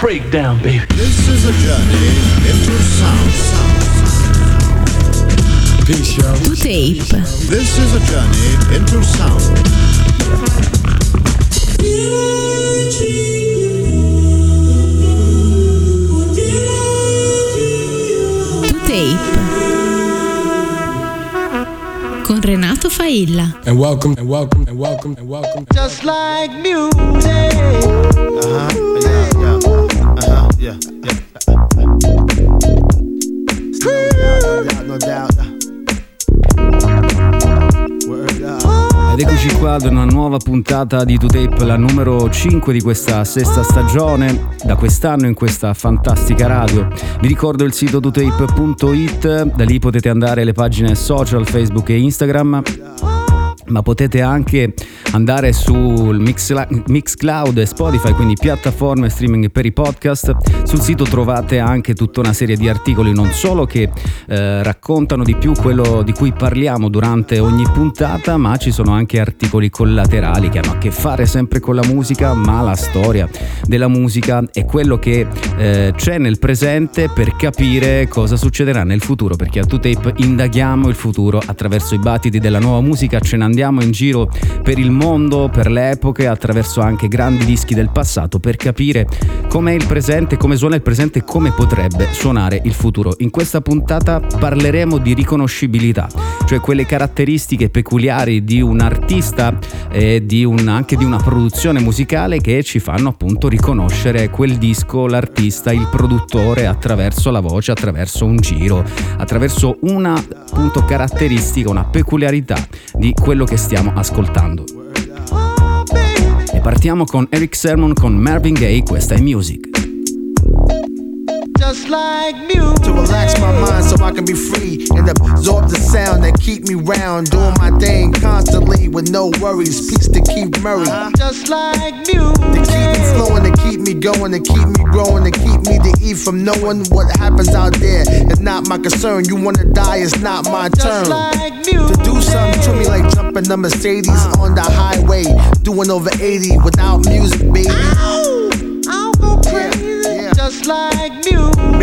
break down, baby. This is a journey into sound. Peace, y'all. To tape. This is a journey into sound. To tape. Renato Failla. And welcome, and welcome, and welcome, and welcome. just like music. Uh-huh, yeah, yeah, uh-huh, yeah, yeah. No doubt, no doubt, no doubt. Word up. Ed eccoci qua ad una nuova puntata di 2Tape, la numero 5 di questa sesta stagione, da quest'anno in questa fantastica radio. Vi ricordo il sito 2tape.it, da lì potete andare alle pagine social, Facebook e Instagram. Ma potete anche andare Mixla- Mixcloud e Spotify, quindi piattaforme streaming per i podcast. Sul sito trovate anche tutta una serie di articoli, non solo che eh, raccontano di più quello di cui parliamo durante ogni puntata, ma ci sono anche articoli collaterali che hanno a che fare sempre con la musica, ma la storia della musica è quello che eh, c'è nel presente per capire cosa succederà nel futuro, perché a 2Tape indaghiamo il futuro attraverso i battiti della nuova musica, ce ne andiamo in giro per il mondo, per le epoche, attraverso anche grandi dischi del passato per capire com'è il presente, come suona il presente e come potrebbe suonare il futuro. In questa puntata parleremo di riconoscibilità, cioè quelle caratteristiche peculiari di un artista e di un- anche di una produzione musicale che ci fanno appunto riconoscere quel disco, l'artista, il produttore attraverso la voce, attraverso un giro, attraverso una appunto caratteristica, una peculiarità di quello che stiamo ascoltando. E partiamo con Eric Sermon con Marvin Gaye, questa è Music. Just like music. To relax my mind so I can be free and absorb the sound that keep me round, doing my thing constantly with no worries. Peace to keep Murray. Just like music. To keep me flowing, to keep me going, to keep me growing, to keep me to eat from knowing what happens out there. It's not my concern. You wanna die, it's not my Just turn. like To do something to me like jumping the Mercedes on the highway, doing over 80 without music, baby.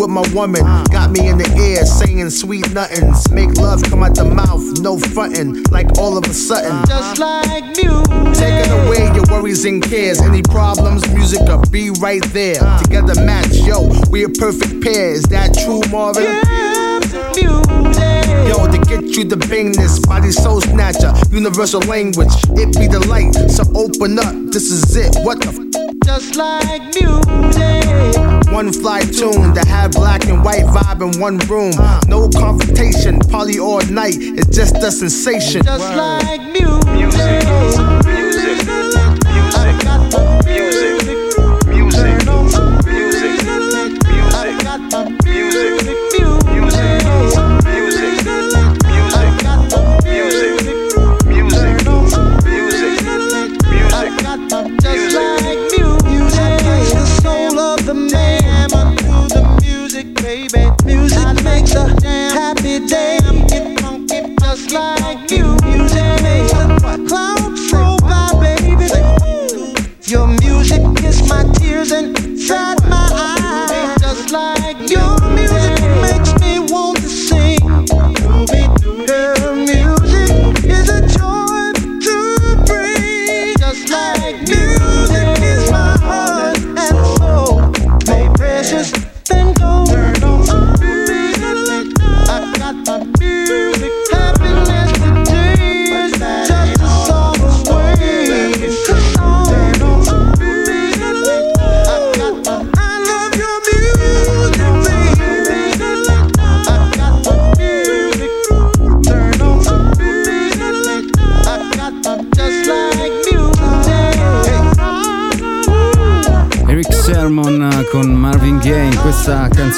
with my woman. Got me in the air saying sweet nothings. Make love come out the mouth, no frontin'. Like all of a sudden. Just like music. Taking away your worries and cares. Any problems, music will be right there. Together match, yo, we a perfect pair. Is that true, Marvin? Music. Yo, to get you the bangness, body soul snatcher, universal language. It be the light, so open up. This is it. What the f? Just like music. One fly tune to have black and white vibe in one room. No confrontation, party all night. It's just a sensation. Just like music. music, music, music, music,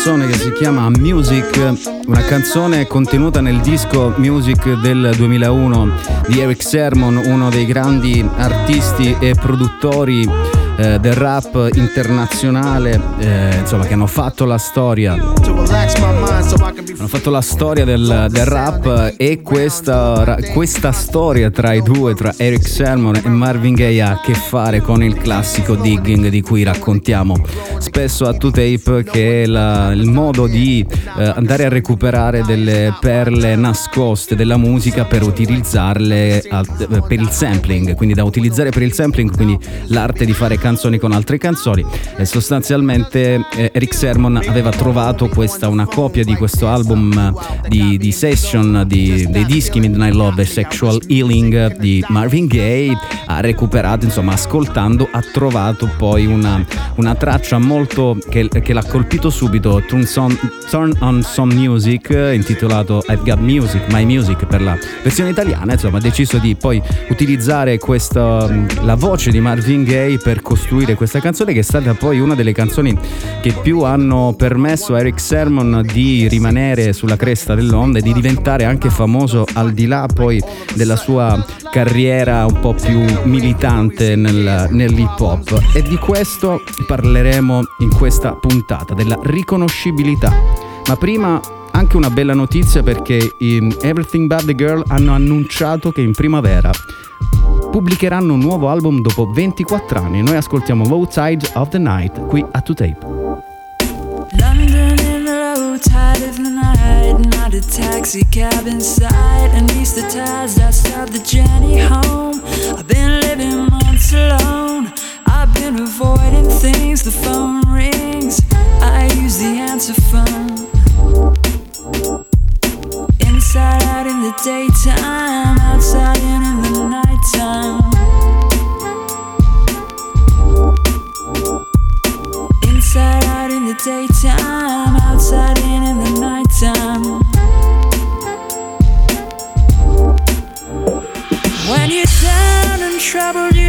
canzone che si chiama Music, una canzone contenuta nel disco Music del 2001 di Eric Sermon, uno dei grandi artisti e produttori eh, del rap internazionale, eh, insomma, che hanno fatto la storia. Hanno fatto la storia del, del rap e questa, questa, storia tra i due, tra Eric Sermon e Marvin Gaye, ha a che fare con il classico digging di cui raccontiamo spesso a 2Tape, che è la, il modo di eh, andare a recuperare delle perle nascoste della musica per utilizzarle a, per il sampling, quindi da utilizzare per il sampling, quindi l'arte di fare canzoni con altre canzoni. E sostanzialmente eh, Eric Sermon aveva trovato questa, una copia di questo album di, di session di, dei dischi Midnight Love e Sexual Healing di Marvin Gaye ha recuperato insomma ascoltando ha trovato poi una, una traccia molto che, che, l'ha colpito subito Turn, son, Turn, on Some Music intitolato I've Got Music My Music per la versione italiana. Insomma ha deciso di poi utilizzare questa, la voce di Marvin Gaye per costruire questa canzone che è stata poi una delle canzoni che più hanno permesso a Eric Sermon di rimanere sulla cresta dell'onda e di diventare anche famoso al di là poi della sua carriera un po' più militante nel, nell'hip hop e di questo parleremo in questa puntata della riconoscibilità ma prima anche una bella notizia perché in Everything But The Girl hanno annunciato che in primavera pubblicheranno un nuovo album dopo 24 anni. Noi ascoltiamo Low Tide of the Night qui a 2Tape. A taxi cab inside. And tides that start the journey home. I've been living months alone. I've been avoiding things. The phone rings. I use the answer phone. Inside out in the daytime, outside in, in the nighttime. Inside out in the daytime,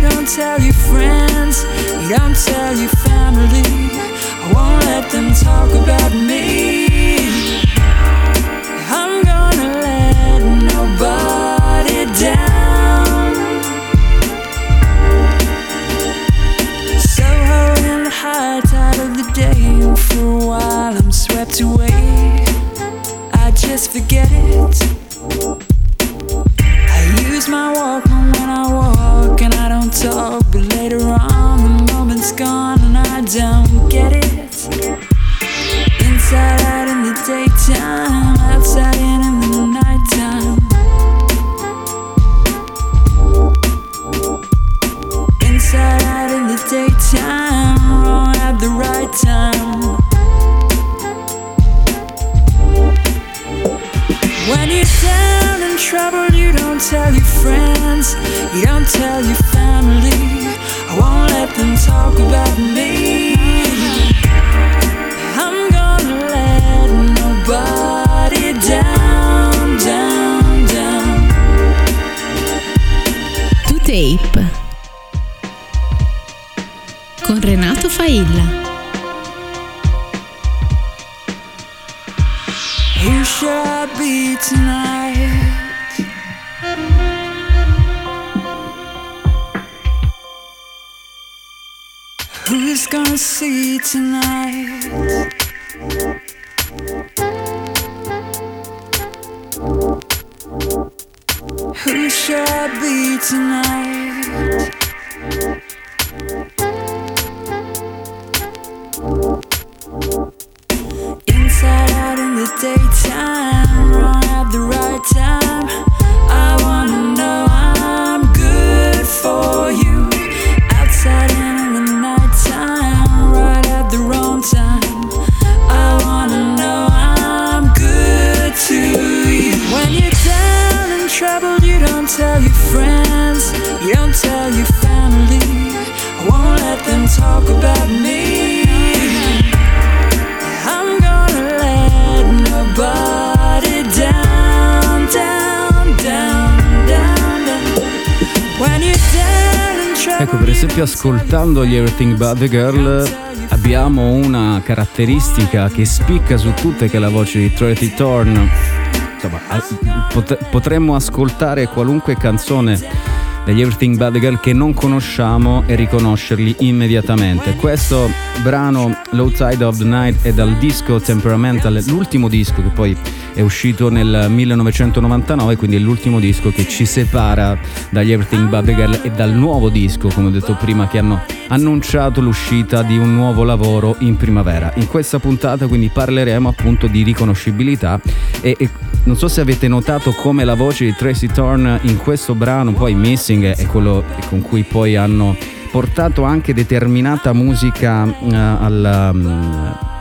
don't tell your friends, you don't tell your family. I won't let them talk about me. Ascoltando gli Everything But The Girl abbiamo una caratteristica che spicca su tutte che è la voce di Trotty Thorn. Insomma, potremmo ascoltare qualunque canzone degli Everything Bad Girl che non conosciamo e riconoscerli immediatamente. Questo brano Low Tide of the Night è dal disco Temperamental, l'ultimo disco che poi è uscito nel 1999, quindi è l'ultimo disco che ci separa dagli Everything Bad Girl e dal nuovo disco, come ho detto prima, che hanno annunciato l'uscita di un nuovo lavoro in primavera. In questa puntata quindi parleremo appunto di riconoscibilità e, e non so se avete notato come la voce di Tracy Thorn in questo brano, poi Missing, è quello con cui poi hanno portato anche determinata musica eh, al, mm,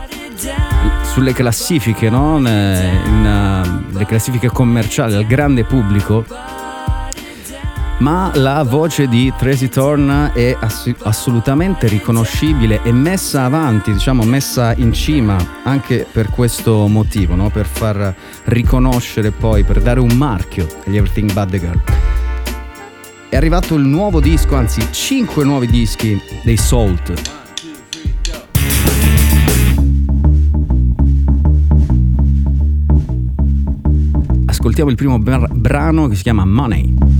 sulle classifiche, no? Eh, in, uh, le classifiche commerciali al grande pubblico. Ma la voce di Tracy Thorn è ass- assolutamente riconoscibile e messa avanti, diciamo messa in cima anche per questo motivo, no? per far riconoscere poi, per dare un marchio agli Everything But The Girl. È arrivato il nuovo disco, anzi 5 nuovi dischi dei Salt. Ascoltiamo il primo br- brano che si chiama Money.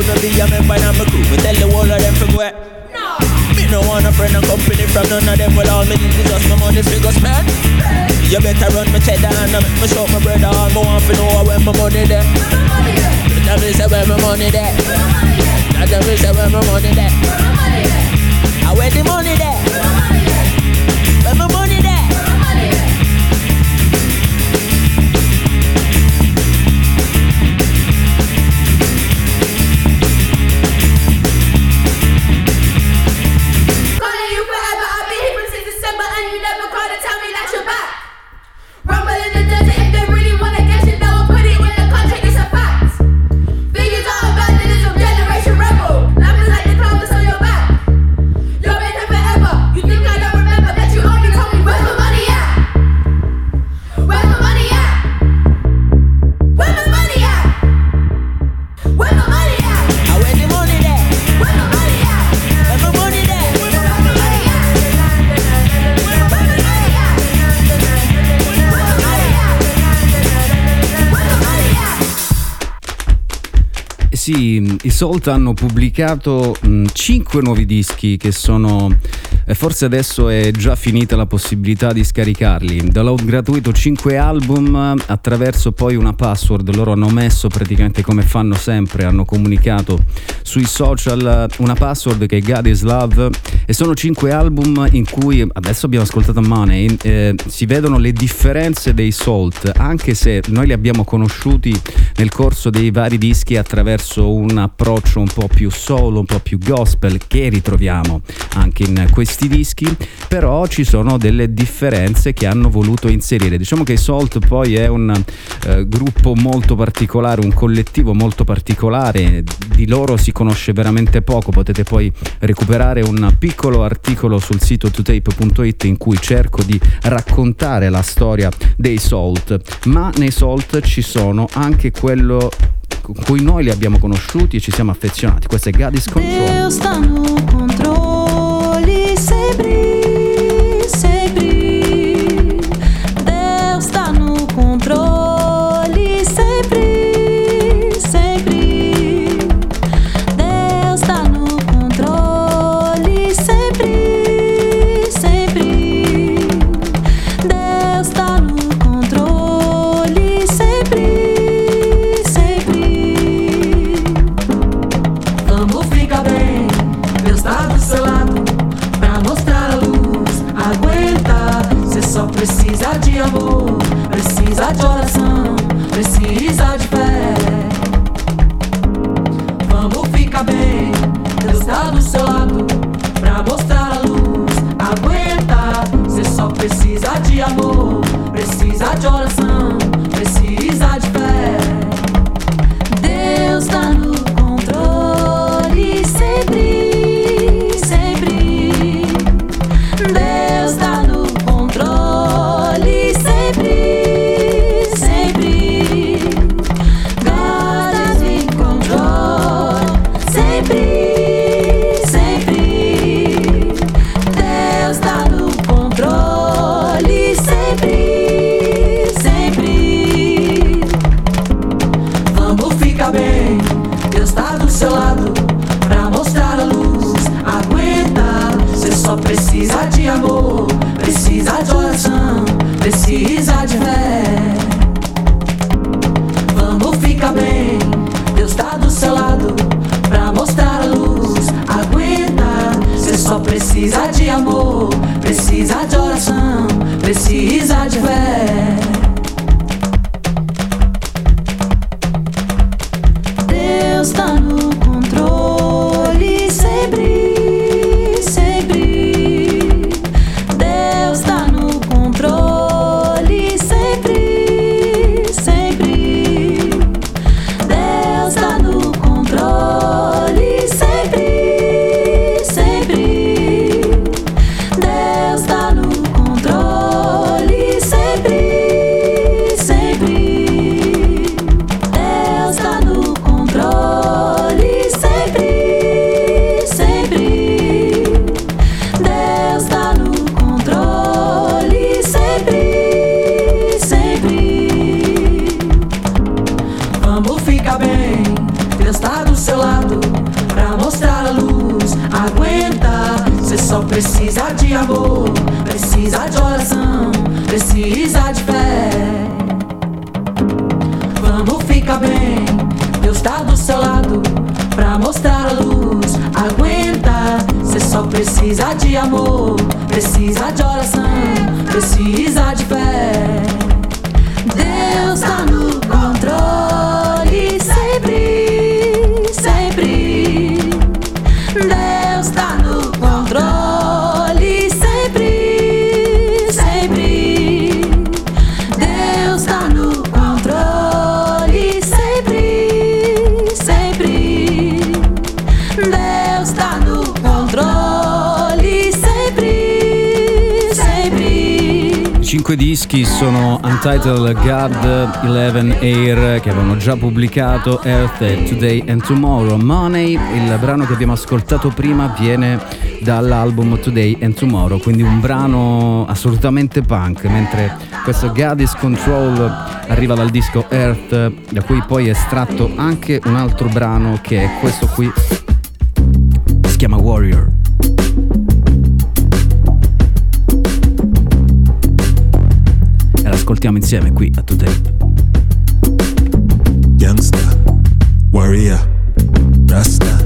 Agenda Then them couldn't be a member of my crew. Me tell the whole of them for go Me no want a friend and company from none of them. Well all me need is just my money figures, man You better run me cheddar and make me show my brother All me want to know where my money there. Tell me say where my money there. Tell me say where my money there. I where the money there i Salt hanno pubblicato 5 nuovi dischi che sono... eh, Forse adesso è già finita la possibilità di scaricarli. Download gratuito 5 album attraverso poi una password. Loro hanno messo praticamente come fanno sempre, hanno comunicato sui social eh, una password che è God is Love e sono 5 album in cui adesso abbiamo ascoltato Money, eh, si vedono le differenze dei Salt, anche se noi li abbiamo conosciuti nel corso dei vari dischi attraverso un approccio un po' più solo, un po' più gospel che ritroviamo anche in questi dischi, però ci sono delle differenze che hanno voluto inserire. Diciamo che Salt poi è un eh, gruppo molto particolare, un collettivo molto particolare, di loro si conosce veramente poco, potete poi recuperare un piccolo articolo sul sito totape.it in cui cerco di raccontare la storia dei Salt, ma nei Salt ci sono anche quello con cui noi li abbiamo conosciuti e ci siamo affezionati. Questo è Gadis Control. precisa de fé. Precisa de amor, precisa de oração, precisa de fé. cinque dischi sono Untitled God, 11 Air che avevano già pubblicato, Earth, Today and Tomorrow, Money, il brano che abbiamo ascoltato prima viene dall'album Today and Tomorrow, quindi un brano assolutamente punk, mentre questo God is Control arriva dal disco Earth, da cui poi è estratto anche un altro brano che è questo qui, si chiama Warrior. ascoltiamo insieme qui a Today. Youngster, warrior, rasta.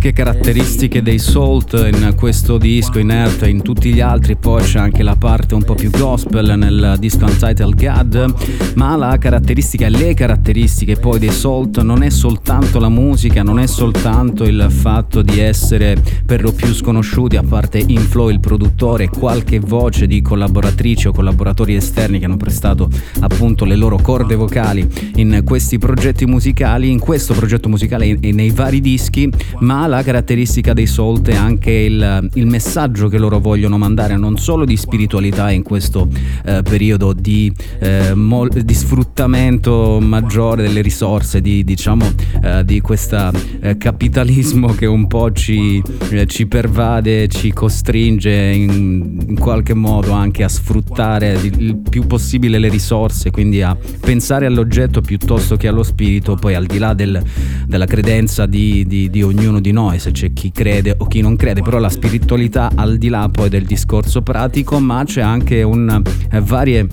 Classiche caratteristiche dei Salt in questo disco, in e in tutti gli altri, poi c'è anche la parte un po' più gospel nel disco Untitled God, ma la caratteristica, le caratteristiche poi dei Salt non è soltanto la musica, non è soltanto il fatto di essere per lo più sconosciuti, a parte Inflow il produttore, qualche voce di collaboratrici o collaboratori esterni che hanno prestato appunto le loro corde vocali in questi progetti musicali, in questo progetto musicale e nei vari dischi, ma la caratteristica dei Salt è anche il, il messaggio che loro vogliono mandare, non solo di spiritualità in questo eh, periodo di, eh, mol- di sfruttamento maggiore delle risorse, di, diciamo eh, di questo capitalismo che un po' ci, eh, ci pervade, ci costringe in, in qualche modo anche a sfruttare il più possibile le risorse, quindi a pensare all'oggetto piuttosto che allo spirito, poi al di là del, della credenza di- di ognuno di noi, se c'è chi crede o chi non crede, però la spiritualità al di là poi del discorso pratico, ma c'è anche un eh, varie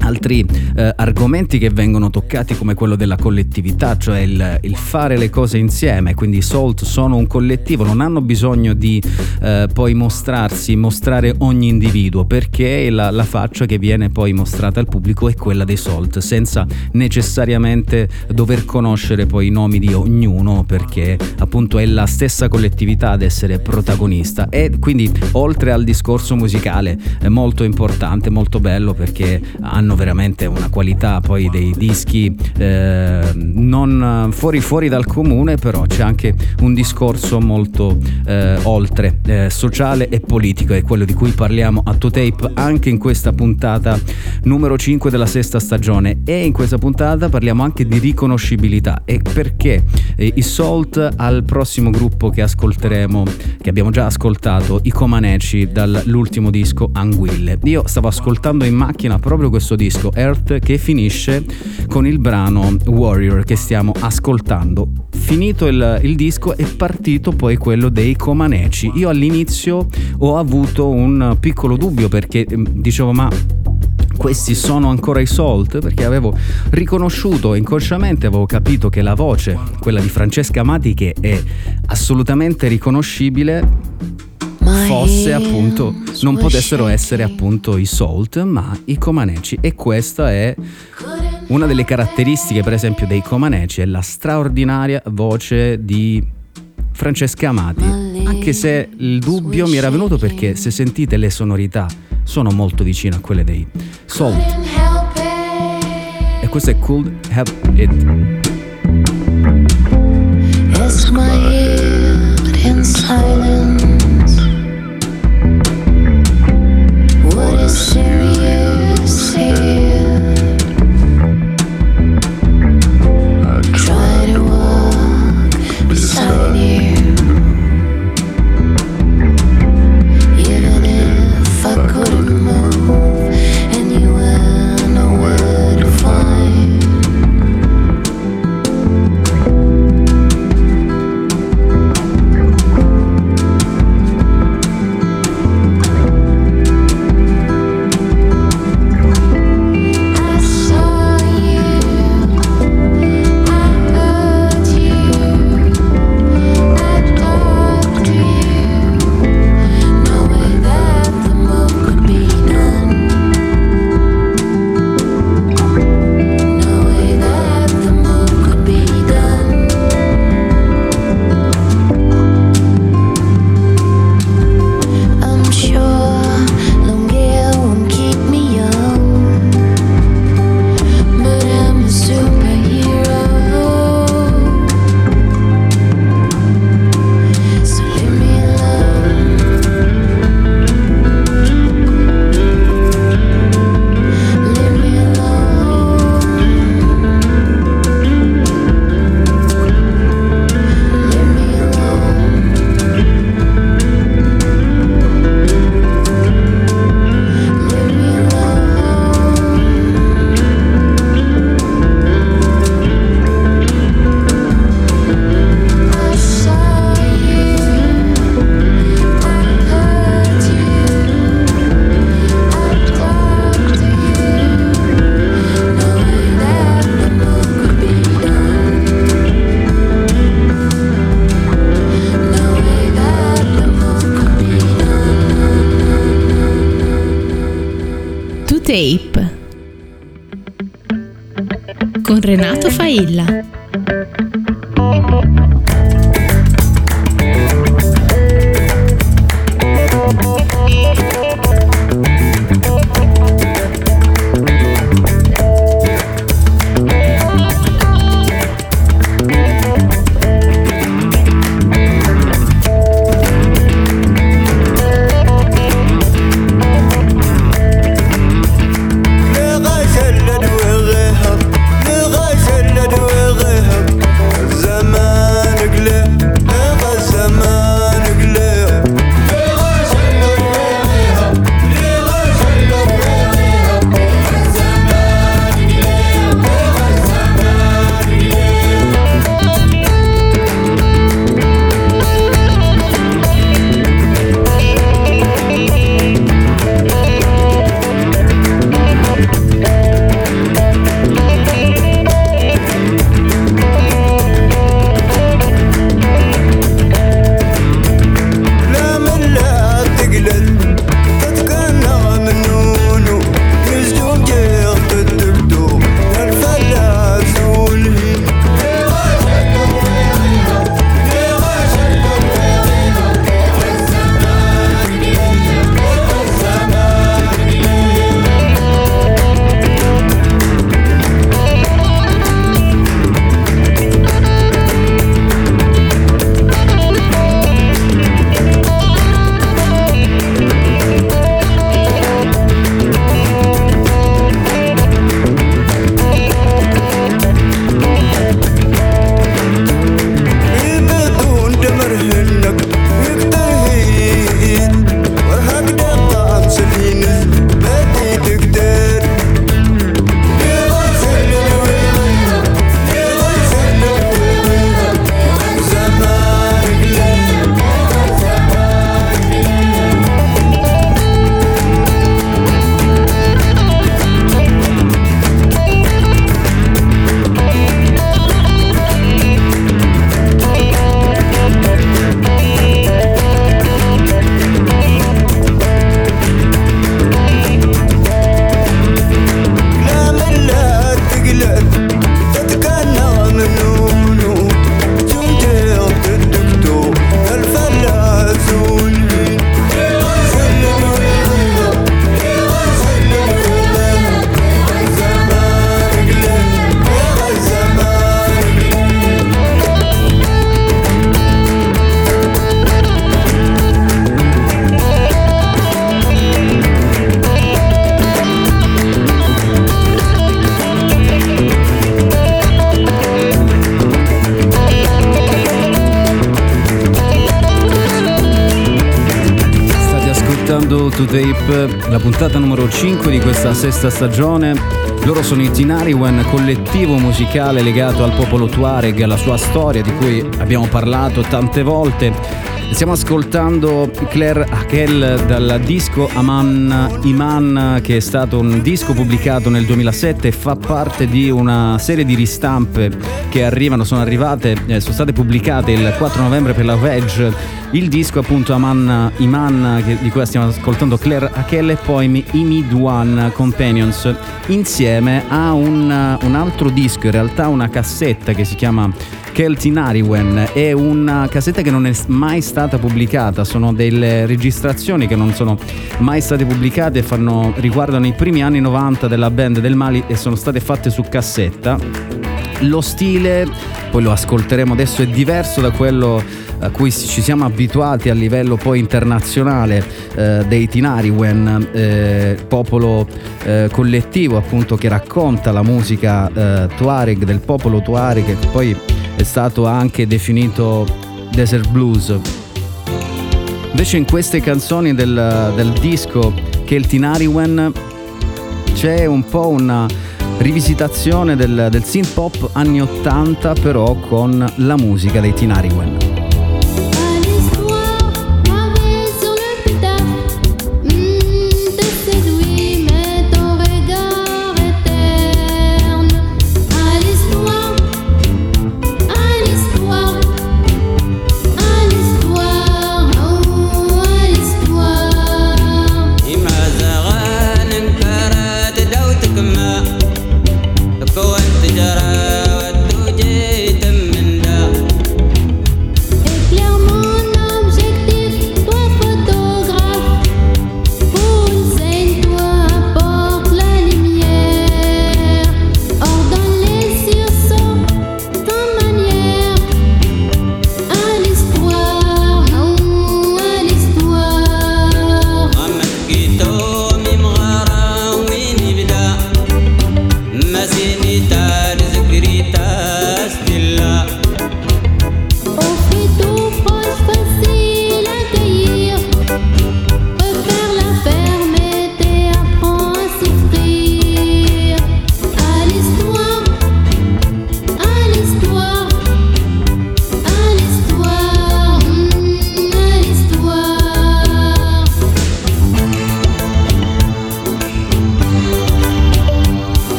altri eh, argomenti che vengono toccati come quello della collettività, cioè il, il fare le cose insieme, quindi i Salt sono un collettivo, non hanno bisogno di eh, poi mostrarsi, mostrare ogni individuo, perché la, la faccia che viene poi mostrata al pubblico è quella dei Salt, senza necessariamente dover conoscere poi i nomi di ognuno, perché appunto è la stessa collettività ad essere protagonista. E quindi oltre al discorso musicale è molto importante, molto bello perché hanno veramente una qualità poi dei dischi eh, non fuori fuori dal comune, però c'è anche un discorso molto eh, oltre eh, sociale e politico, è quello di cui parliamo a To Tape anche in questa puntata numero 5 della sesta stagione e in questa puntata parliamo anche di riconoscibilità e perché eh, i Salt al prossimo gruppo che ascolteremo, che abbiamo già ascoltato, i Comaneci dall'ultimo disco Anguille. Io stavo ascoltando in macchina proprio questo disco Earth che finisce con il brano Warrior che stiamo ascoltando. Finito il, il disco è partito poi quello dei Comaneci. Io all'inizio ho avuto un piccolo dubbio perché dicevo ma questi sono ancora i Salt perché avevo riconosciuto inconsciamente, avevo capito che la voce, quella di Francesca Amati, che è assolutamente riconoscibile, fosse appunto, non potessero essere appunto i Salt, ma i Comaneci. E questa è una delle caratteristiche, per esempio, dei Comaneci, è la straordinaria voce di Francesca Amati. Anche se il dubbio mi era venuto perché se sentite le sonorità sono molto vicine a quelle dei Salt. E questo è Could Help It. It's my head in silence. Renato Failla. Sesta stagione. Loro sono i Tinariwen, collettivo musicale legato al popolo Tuareg, alla sua storia di cui abbiamo parlato tante volte. Stiamo ascoltando Claire Hakel dal disco Aman Iman, che è stato un disco pubblicato nel 2007 e fa parte di una serie di ristampe che arrivano, sono arrivate, eh, sono state pubblicate il 4 novembre per la Veg. Il disco appunto Aman Iman, che- di cui stiamo ascoltando Claire Hakel e poi Imid One Companions, insieme a un, un altro disco, in realtà una cassetta che si chiama Keltinariwen è una cassetta che non è mai stata pubblicata, sono delle registrazioni che non sono mai state pubblicate, fanno, riguardano i primi anni 90 della band del Mali e sono state fatte su cassetta. Lo stile, poi lo ascolteremo adesso, è diverso da quello a cui ci siamo abituati a livello poi internazionale eh, dei Tinariwen, eh, popolo eh, collettivo appunto che racconta la musica eh, Tuareg, del popolo Tuareg, che poi è stato anche definito desert blues. Invece in queste canzoni del, del disco che è il Tinariwen c'è un po' una rivisitazione del, del synth pop anni 80 però con la musica dei Tinariwen.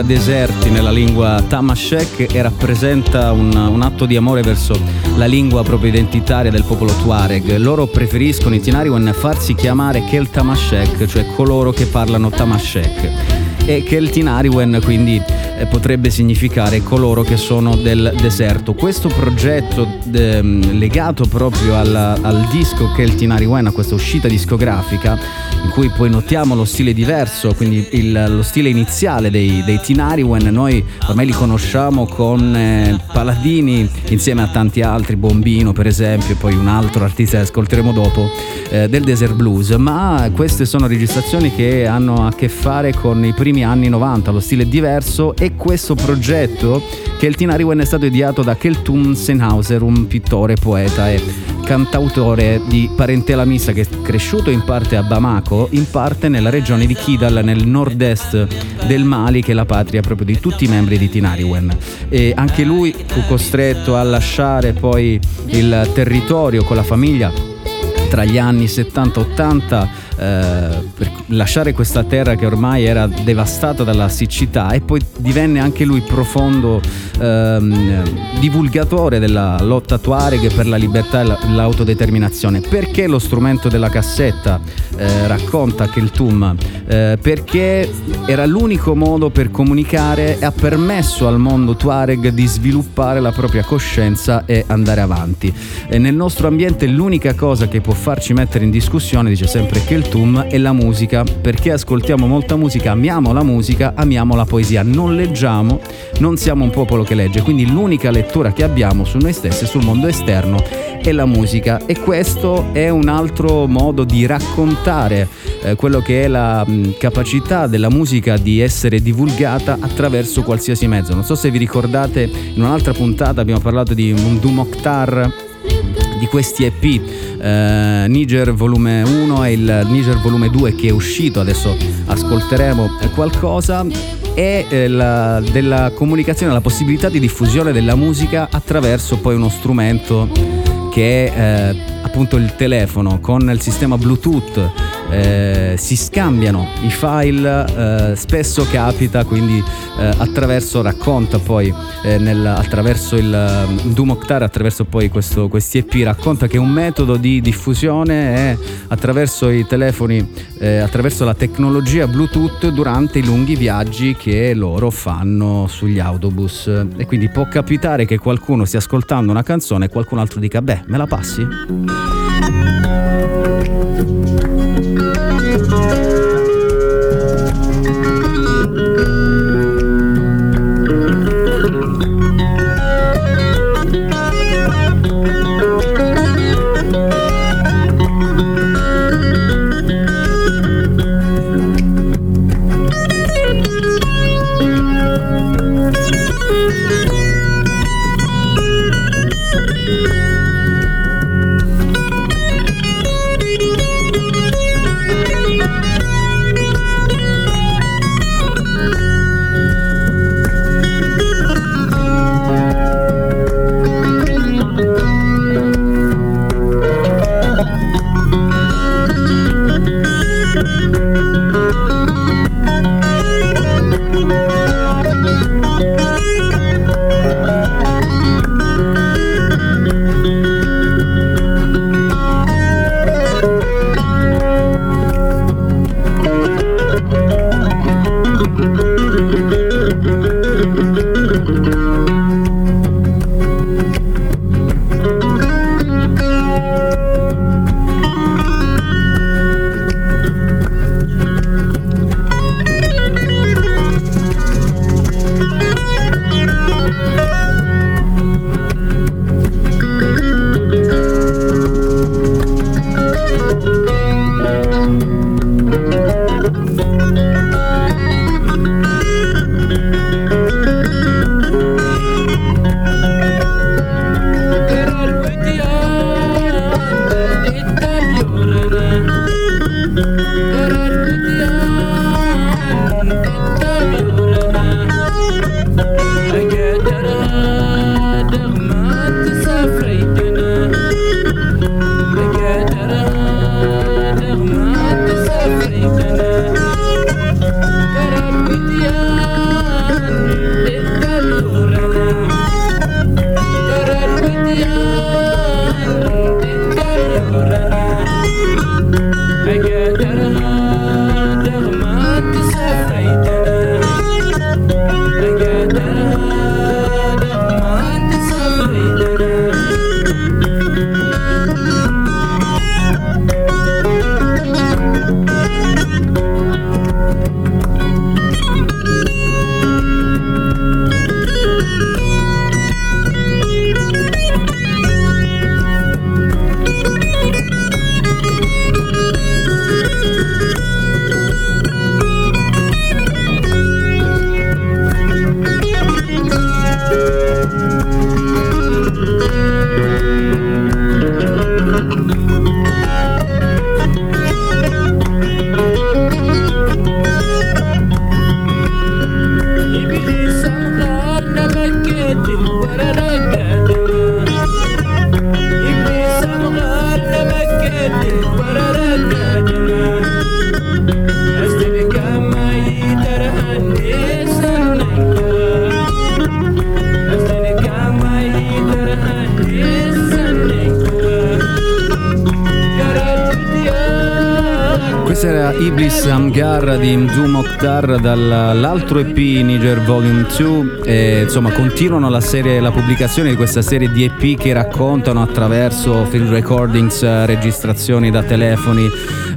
Significa deserti nella lingua Tamashek e rappresenta un, un atto di amore verso la lingua proprio identitaria del popolo Tuareg. Loro preferiscono i Tinariwen farsi chiamare Kel Tamashek, cioè coloro che parlano Tamashek. E Kel Tinariwen quindi eh, potrebbe significare coloro che sono del deserto. Questo progetto ehm, legato proprio alla- al disco Kel Tinariwen, a questa uscita discografica, in cui poi notiamo lo stile diverso, quindi il- lo stile iniziale dei, dei Tinariwen, noi ormai li conosciamo con eh, Paladini insieme a tanti altri, Bombino per esempio, poi un altro artista che ascolteremo dopo, eh, del Desert Blues, ma queste sono registrazioni che hanno a che fare con i primi anni 90, lo stile è diverso e questo progetto che il Tinariwen è stato ideato da Keltum Senhauser, un pittore, poeta e cantautore di parentela mista che è cresciuto in parte a Bamako, in parte nella regione di Kidal nel nord-est del Mali che è la patria proprio di tutti i membri di Tinariwen. E anche lui fu costretto a lasciare poi il territorio con la famiglia tra gli anni 70-80 eh, lasciare questa terra che ormai era devastata dalla siccità e poi divenne anche lui profondo ehm, divulgatore della lotta Tuareg per la libertà e la- l'autodeterminazione. Perché lo strumento della cassetta eh, racconta Keltum? Eh, perché era l'unico modo per comunicare e ha permesso al mondo Tuareg di sviluppare la propria coscienza e andare avanti. E nel nostro ambiente l'unica cosa che può farci mettere in discussione, dice sempre Keltum, è la musica, perché ascoltiamo molta musica, amiamo la musica, amiamo la poesia, non leggiamo, non siamo un popolo che legge, quindi l'unica lettura che abbiamo su noi stessi e sul mondo esterno è la musica. E questo è un altro modo di raccontare eh, quello che è la mh, capacità della musica di essere divulgata attraverso qualsiasi mezzo. Non so se vi ricordate, in un'altra puntata abbiamo parlato di Mundu Mokhtar di questi EP eh, Niger volume 1 e il Niger volume 2 che è uscito. Adesso ascolteremo qualcosa. E eh, la- della comunicazione la possibilità di diffusione della musica attraverso poi uno strumento che è eh, appunto il telefono con il sistema Bluetooth eh, si scambiano i file eh, spesso capita quindi eh, attraverso racconta poi eh, nel- attraverso il Doom Octare attraverso poi questo, questi EP racconta che un metodo di diffusione è attraverso i telefoni eh, attraverso la tecnologia Bluetooth durante i lunghi viaggi che loro fanno sugli autobus e quindi può capitare che qualcuno stia ascoltando una canzone e qualcun altro dica beh me la passi? Amgar di Mzu Mokhtar dall'altro EP Niger Volume 2 e insomma continuano la, serie, la pubblicazione di questa serie di EP che raccontano attraverso field recordings, registrazioni da telefoni,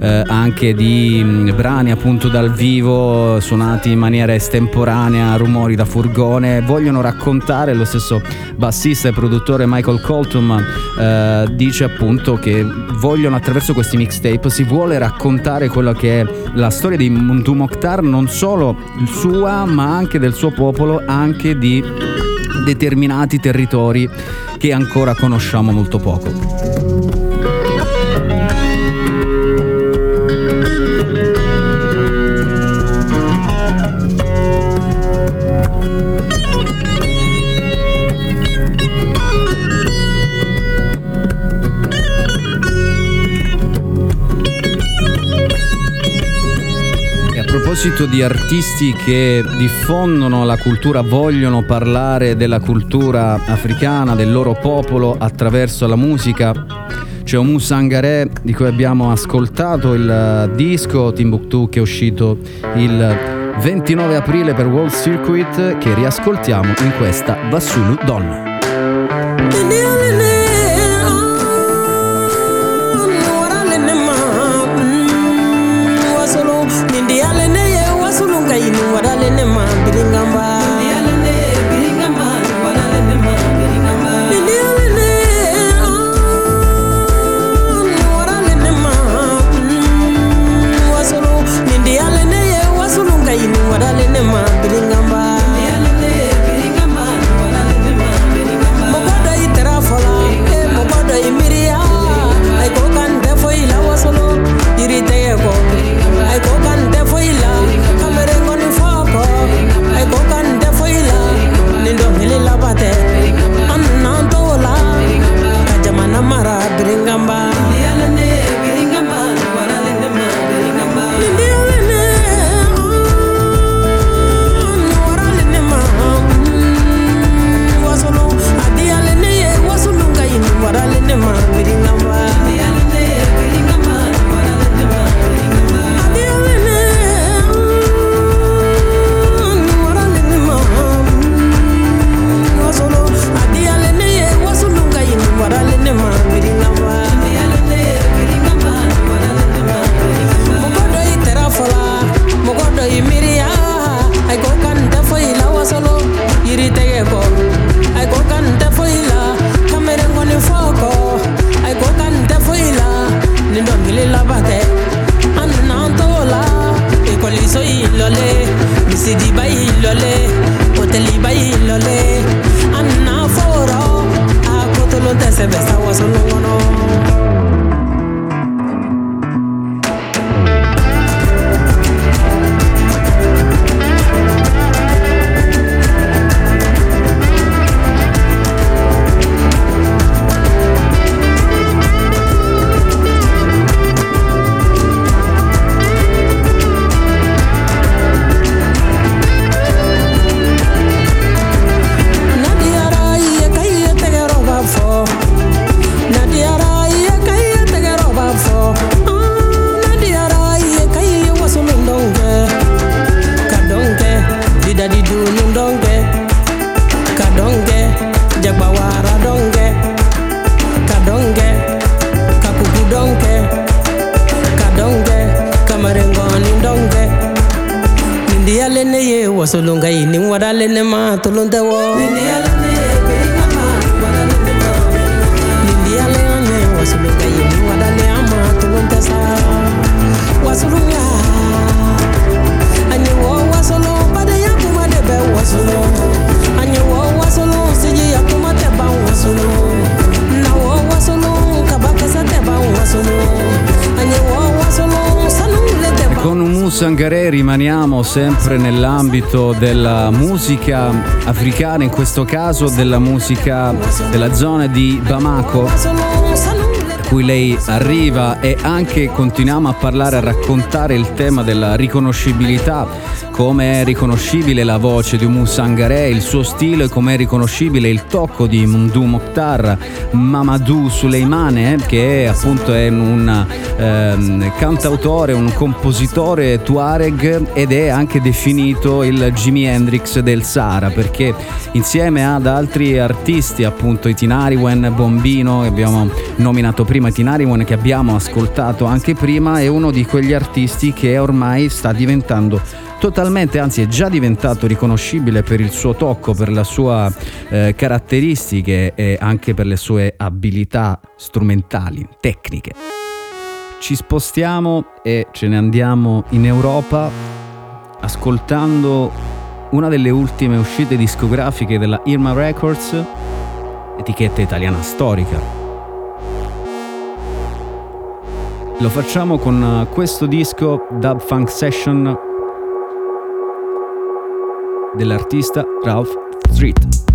eh, anche di mh, brani appunto dal vivo suonati in maniera estemporanea, rumori da furgone, vogliono raccontare, lo stesso bassista e produttore Michael Colton eh, dice appunto che vogliono attraverso questi mixtape si vuole raccontare quella che è la storia di Muntu Mokhtar, non solo sua ma anche del suo popolo, anche di determinati territori che ancora conosciamo molto poco. Proposito di artisti che diffondono la cultura, vogliono parlare della cultura africana, del loro popolo attraverso la musica, c'è Omu Sangaré di cui abbiamo ascoltato il eh, disco Timbuktu che è uscito il 29 aprile per World Circuit che riascoltiamo in questa Vassulu Donna. Sempre nell'ambito della musica africana, in questo caso della musica della zona di Bamako. cui lei arriva e anche continuiamo a parlare, a raccontare il tema della riconoscibilità, come è riconoscibile la voce di Umu il suo stile, come è riconoscibile il tocco di Mumdu Mokhtar, Mamadou Suleimane, che è appunto è un ehm, cantautore, un compositore tuareg ed è anche definito il Jimi Hendrix del Sahara, perché insieme ad altri artisti, appunto i Tinariwen, Bombino, che abbiamo nominato prima, Tinariwen che abbiamo ascoltato anche prima, è uno di quegli artisti che ormai sta diventando totalmente, anzi è già diventato riconoscibile per il suo tocco, per le sue eh, caratteristiche e anche per le sue abilità strumentali, tecniche. Ci spostiamo e ce ne andiamo in Europa ascoltando una delle ultime uscite discografiche della Irma Records, etichetta italiana storica. Lo facciamo con questo disco Dub Funk Session dell'artista Ralph Street.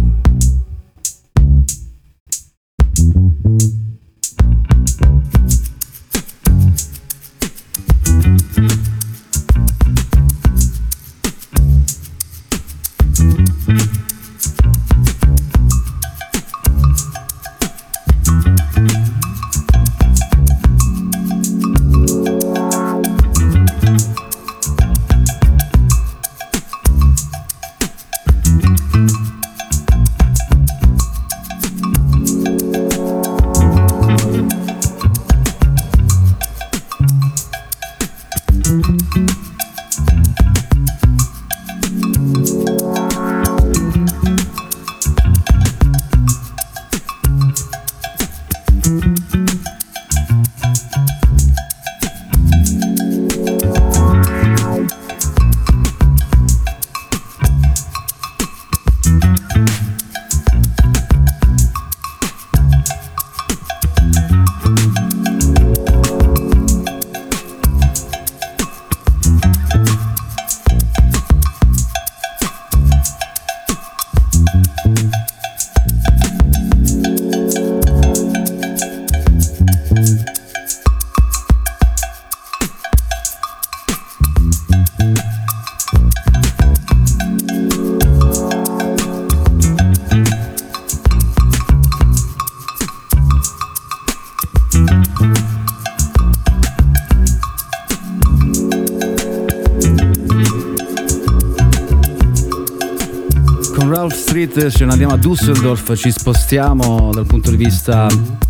Street ce ne andiamo a Düsseldorf, ci spostiamo dal punto di vista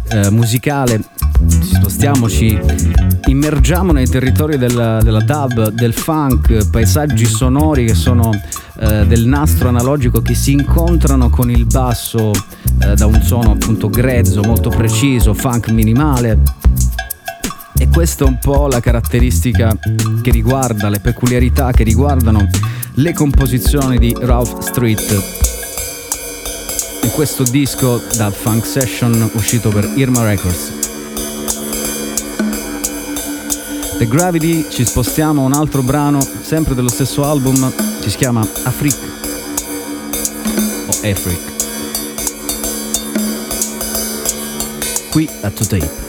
eh, musicale, ci spostiamo, ci immergiamo nei territori del- della dub, del funk, paesaggi sonori che sono eh, del nastro analogico che si incontrano con il basso eh, da un suono appunto grezzo, molto preciso, funk minimale. E questa è un po' la caratteristica che riguarda, le peculiarità che riguardano le composizioni di Ralph Street. Questo disco da Funk Session uscito per Irma Records. The Gravity ci spostiamo a un altro brano, sempre dello stesso album, si chiama Afrique o Afrique. Qui a To Tape.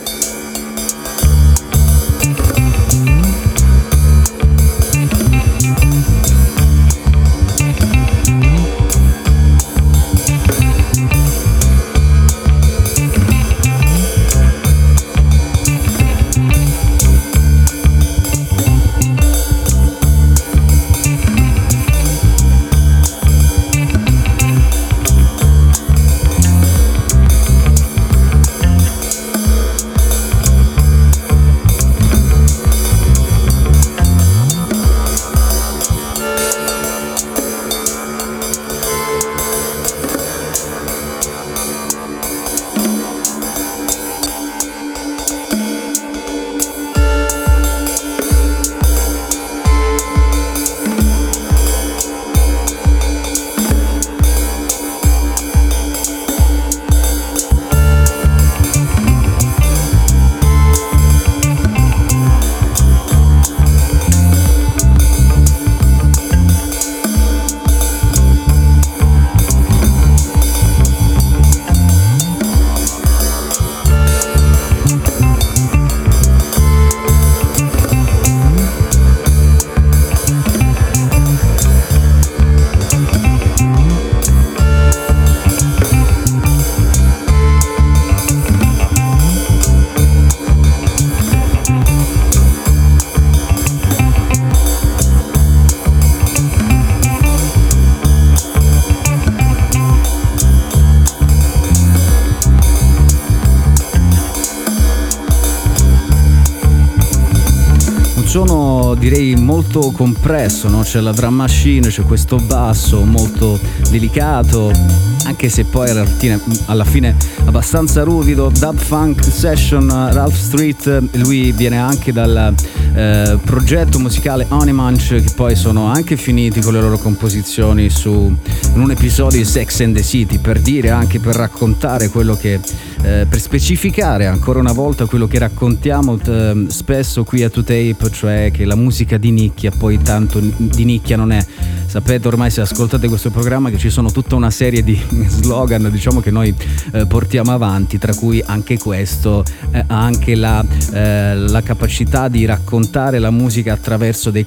Molto compresso, no? c'è la drum machine, c'è questo basso molto delicato, anche se poi alla fine, alla fine abbastanza ruvido. Dub Funk Session, eh, Ralph Street, eh, lui viene anche dal eh, progetto musicale Onimunch, che poi sono anche finiti con le loro composizioni su un episodio di Sex and the City, per dire anche per raccontare quello che eh, per specificare ancora una volta quello che raccontiamo eh, spesso qui a 2Tape, cioè che la musica di nicchia poi tanto di nicchia non è. Sapete ormai se ascoltate questo programma che ci sono tutta una serie di slogan diciamo che noi eh, portiamo avanti, tra cui anche questo, eh, anche la, eh, la capacità di raccontare la musica attraverso dei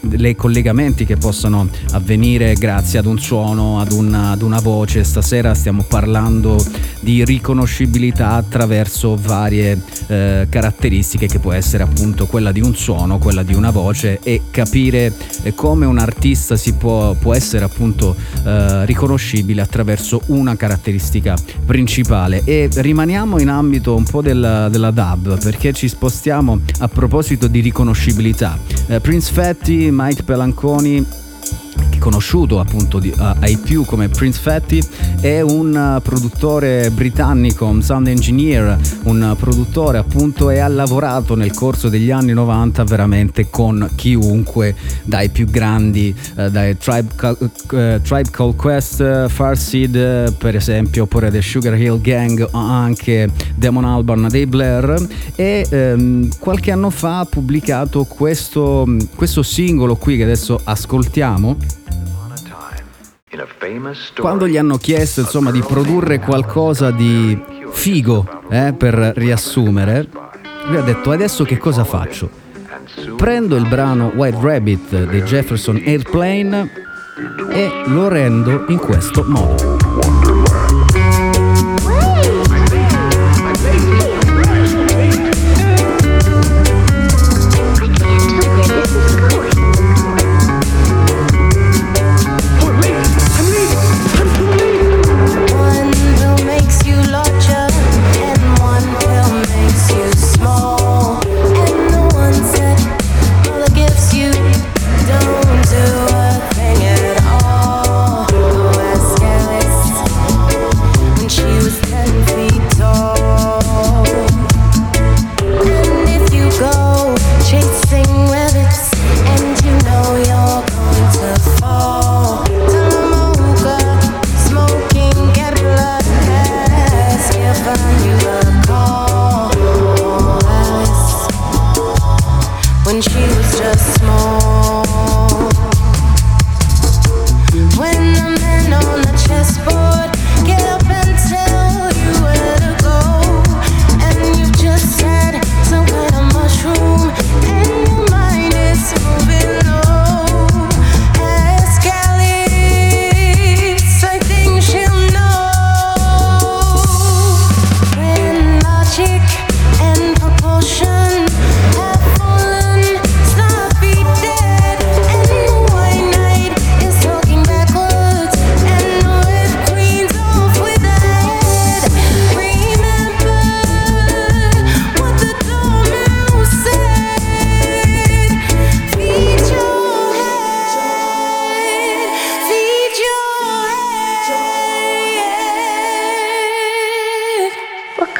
dei collegamenti che possono avvenire grazie ad un suono, ad una, ad una voce. Stasera stiamo parlando di riconoscibilità attraverso varie eh, caratteristiche che può essere appunto quella di un suono, quella di una voce e capire eh, come un artista si può, può essere appunto eh, riconoscibile attraverso una caratteristica principale e rimaniamo in ambito un po' della, della dub perché ci spostiamo a proposito di riconoscibilità. Eh, Prince Fetti, Mike Pelanconi conosciuto appunto di, uh, ai più come Prince Fatty, è un uh, produttore britannico, un sound engineer, un uh, produttore appunto e ha lavorato nel corso degli anni 90 veramente con chiunque, dai più grandi, uh, dai Tribe, uh, Tribe Called Quest, Farseed per esempio, oppure The Sugar Hill Gang, anche Damon Albarn dei Blair e um, qualche anno fa ha pubblicato questo, questo singolo qui che adesso ascoltiamo quando gli hanno chiesto insomma di produrre qualcosa di figo eh, per riassumere, lui ha detto adesso che cosa faccio? Prendo il brano White Rabbit dei Jefferson Airplane e lo rendo in questo modo.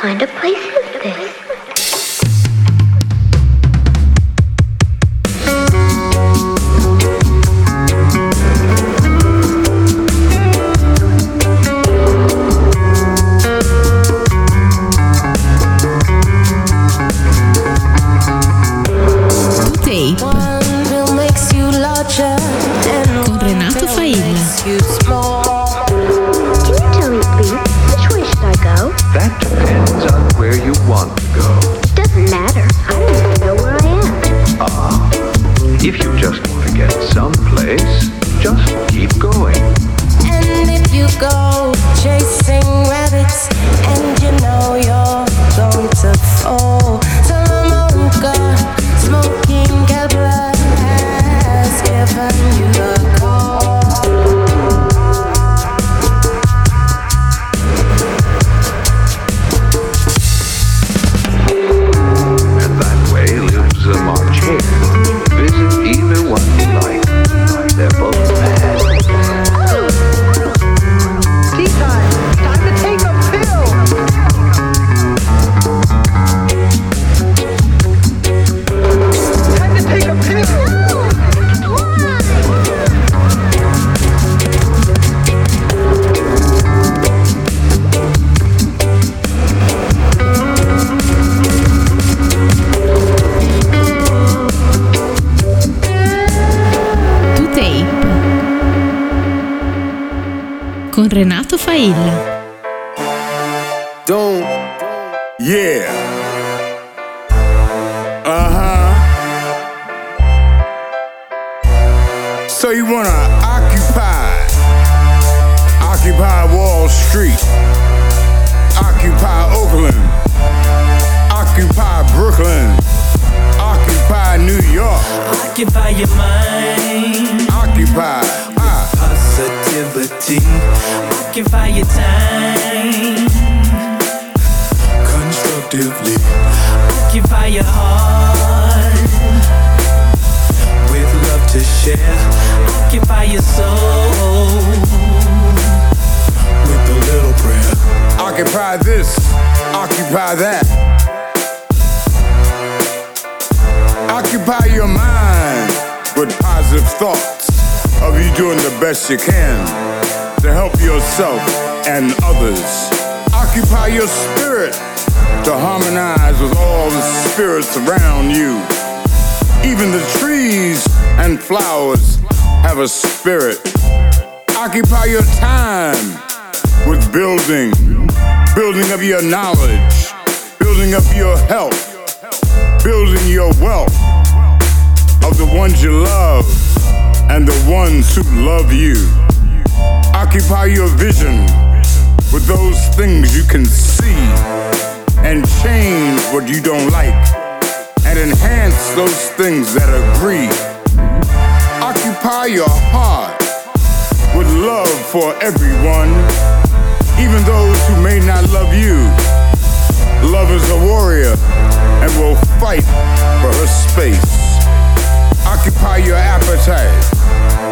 Kind of place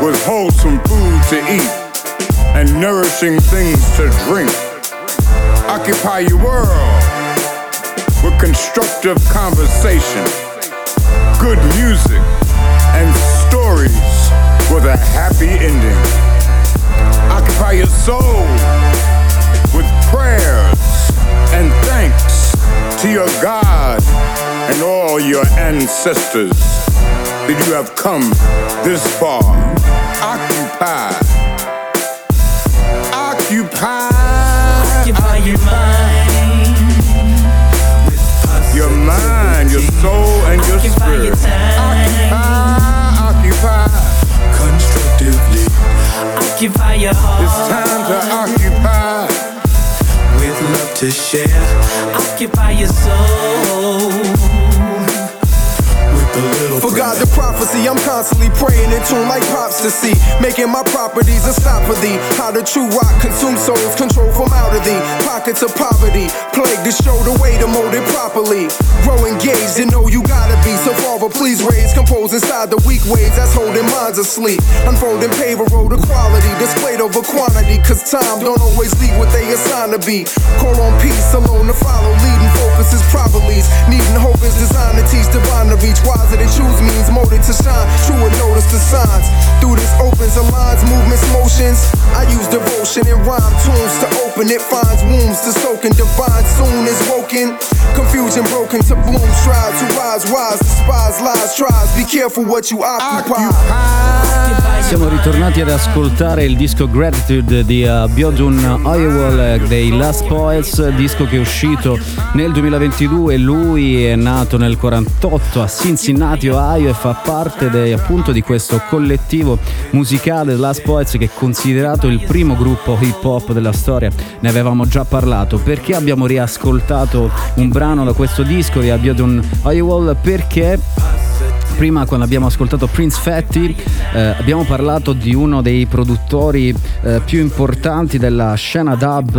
with wholesome food to eat and nourishing things to drink. Occupy your world with constructive conversation, good music, and stories with a happy ending. Occupy your soul with prayers and thanks to your God and all your ancestors that you have come this far. Occupy. Occupy. Occupy your mind. Your mind, your soul, and your spirit. Occupy. Constructively. Occupy your heart. It's time to occupy. With love to share. Occupy your soul. With a little For God, the prophecy, I'm constantly praying in tune like pops to see. Making my properties a stop for thee. How the true rock consume souls, control from out of thee. Pockets of poverty, plague to show the way to mold it properly. Grow engaged and know you gotta be. So Father, please raise, compose inside the weak ways that's holding minds asleep. Unfolding paver road equality, displayed over quantity. Cause time don't always lead what they assign to be. Call on peace alone to follow, leading focus is properly. Needing hope is designed to teach divine to reach. Wiser than choose means molded to shine. True and notice the signs. Through this opens aligns, movements, motions. I use devotion and rhyme tunes to open it. Finds wombs to soak in divine. Soon is woken. Confusion broken to bloom. Strive to rise, wise, despise lies, tries. Be careful what you occupy. Siamo ritornati ad ascoltare il disco Gratitude di uh, Biodun Oyewol eh, dei Last Poets, disco che è uscito nel 2022. Lui è nato nel 48 a Cincinnati, Ohio e fa parte de- appunto di questo collettivo musicale Last Poets che è considerato il primo gruppo hip hop della storia. Ne avevamo già parlato. Perché abbiamo riascoltato un brano da questo disco di Biodun Oyewol? Perché prima quando abbiamo ascoltato Prince Fatty eh, abbiamo parlato di uno dei produttori eh, più importanti della scena dub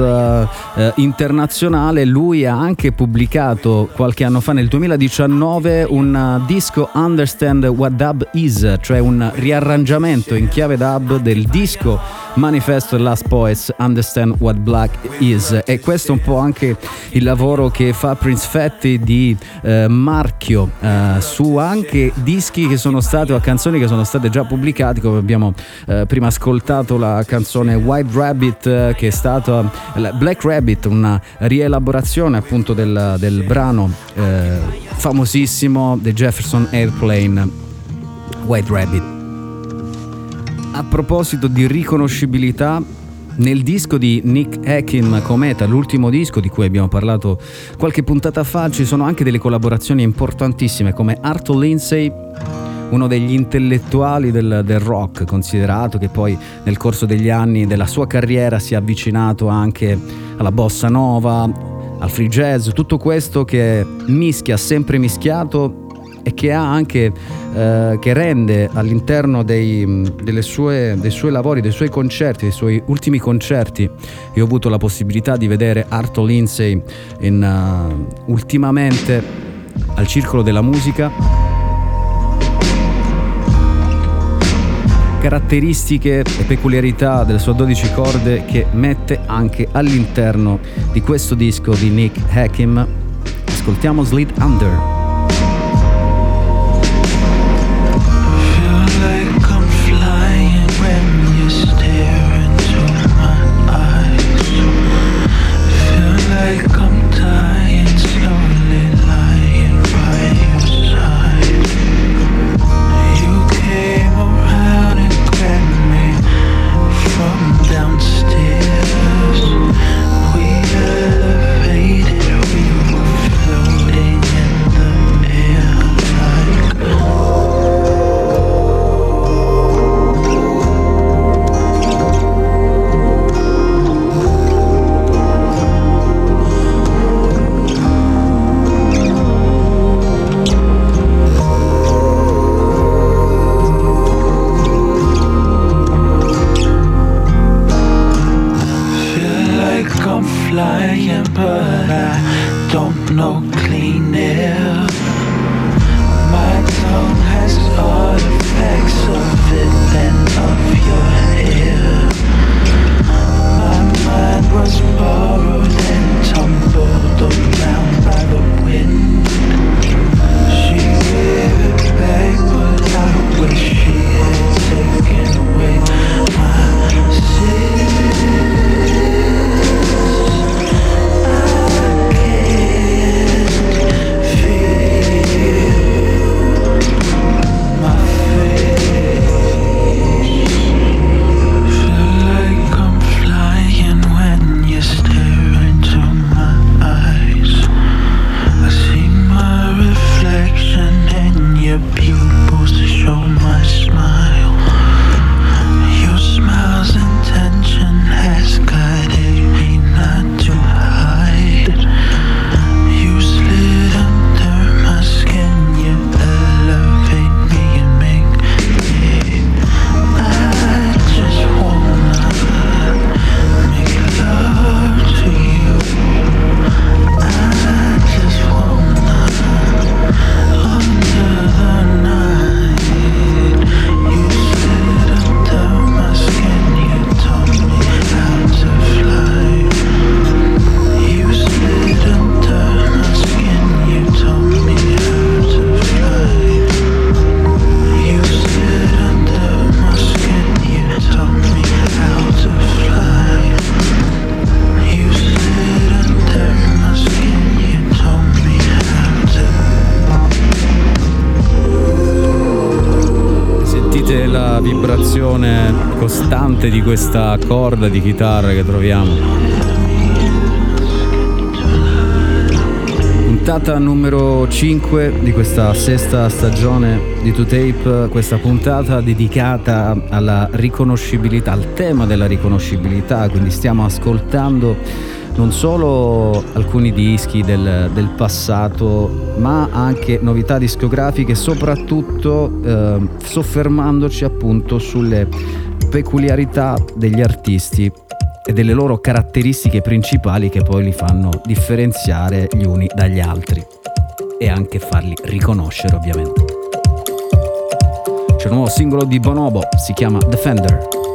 eh, eh, internazionale. Lui ha anche pubblicato qualche anno fa nel 2019 un uh, disco Understand What Dub Is cioè un riarrangiamento in chiave dub del disco manifesto Last Poets Understand What Black Is. E questo è un po' anche il lavoro che fa Prince Fatty di eh, marchio. Eh, su anche dischi che sono stati o canzoni che sono state già pubblicate come abbiamo eh, prima ascoltato la canzone White Rabbit eh, che è stata la Black Rabbit una rielaborazione appunto del, del brano eh, famosissimo The Jefferson Airplane White Rabbit a proposito di riconoscibilità nel disco di Nick Hakim Cometa, l'ultimo disco di cui abbiamo parlato qualche puntata fa, ci sono anche delle collaborazioni importantissime come Arthur Lindsay, uno degli intellettuali del, del rock, considerato che poi nel corso degli anni della sua carriera si è avvicinato anche alla bossa nova, al free jazz, tutto questo che mischia, sempre mischiato e che anche eh, che rende all'interno dei, sue- dei suoi lavori, dei suoi concerti, dei suoi ultimi concerti. Io ho avuto la possibilità di vedere Arto Lindsay in, eh, ultimamente al Circolo della Musica. Caratteristiche e peculiarità delle sue 12 corde che mette anche all'interno di questo disco di Nick Hakim. Ascoltiamo Slit Under. Costante di questa corda di chitarra che troviamo. Puntata numero 5 di questa sesta stagione di 2Tape, questa puntata dedicata alla riconoscibilità, al tema della riconoscibilità, quindi stiamo ascoltando non solo alcuni dischi del, del passato, ma anche novità discografiche, soprattutto eh, soffermandoci appunto sulle peculiarità degli artisti e delle loro caratteristiche principali che poi li fanno differenziare gli uni dagli altri e anche farli riconoscere ovviamente. C'è un nuovo singolo di Bonobo, si chiama Defender.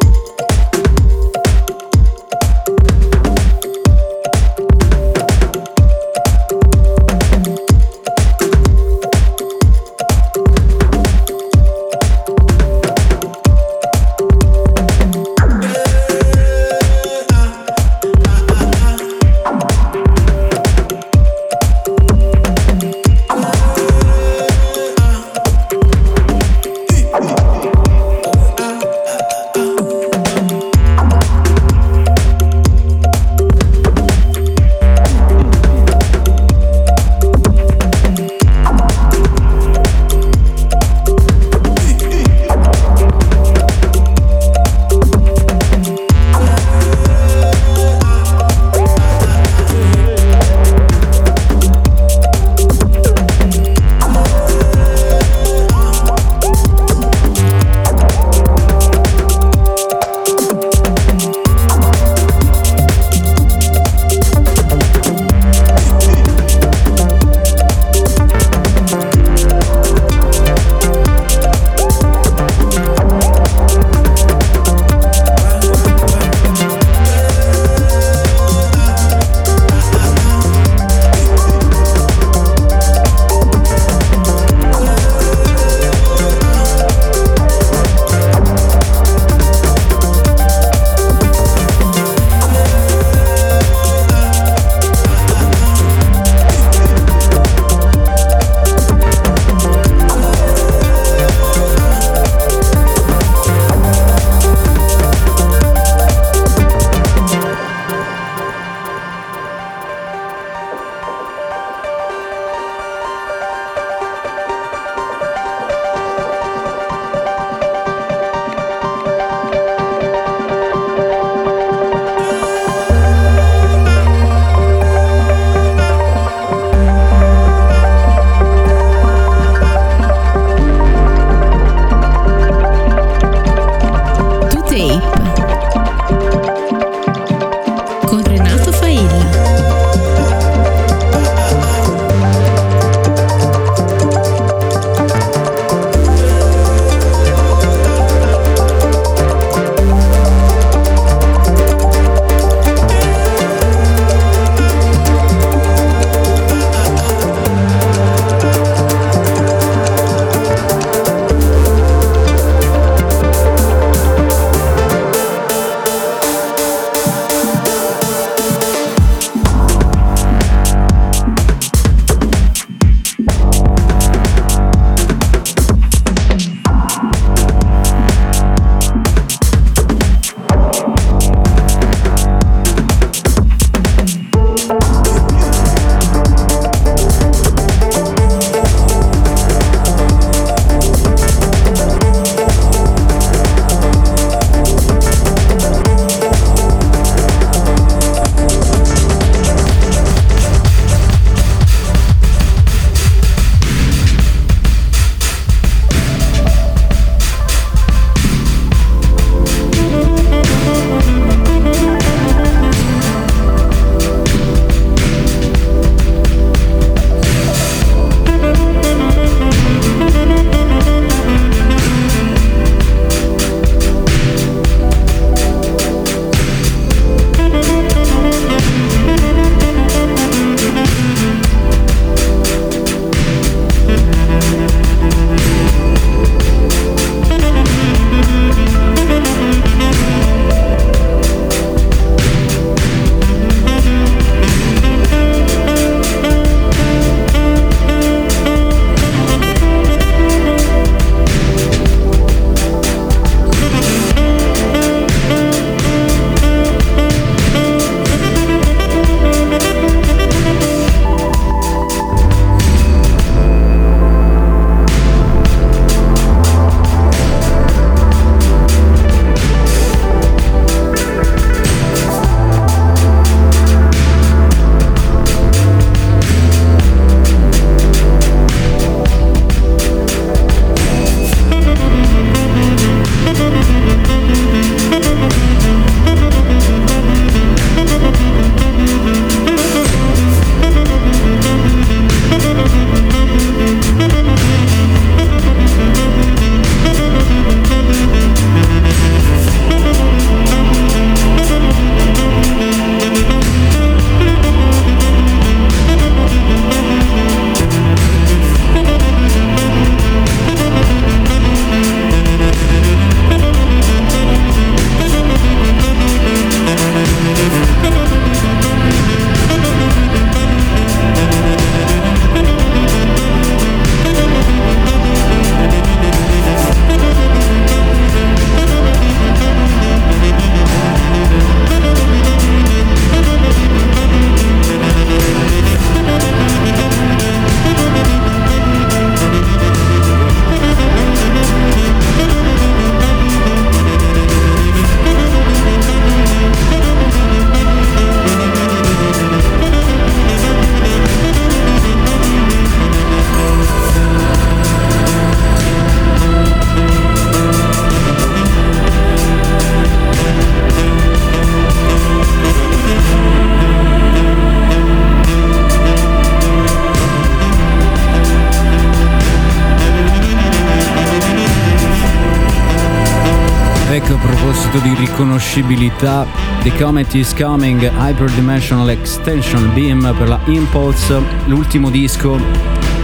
Riconoscibilità, The Comet is Coming, Hyperdimensional Extension Beam per la Impulse, l'ultimo disco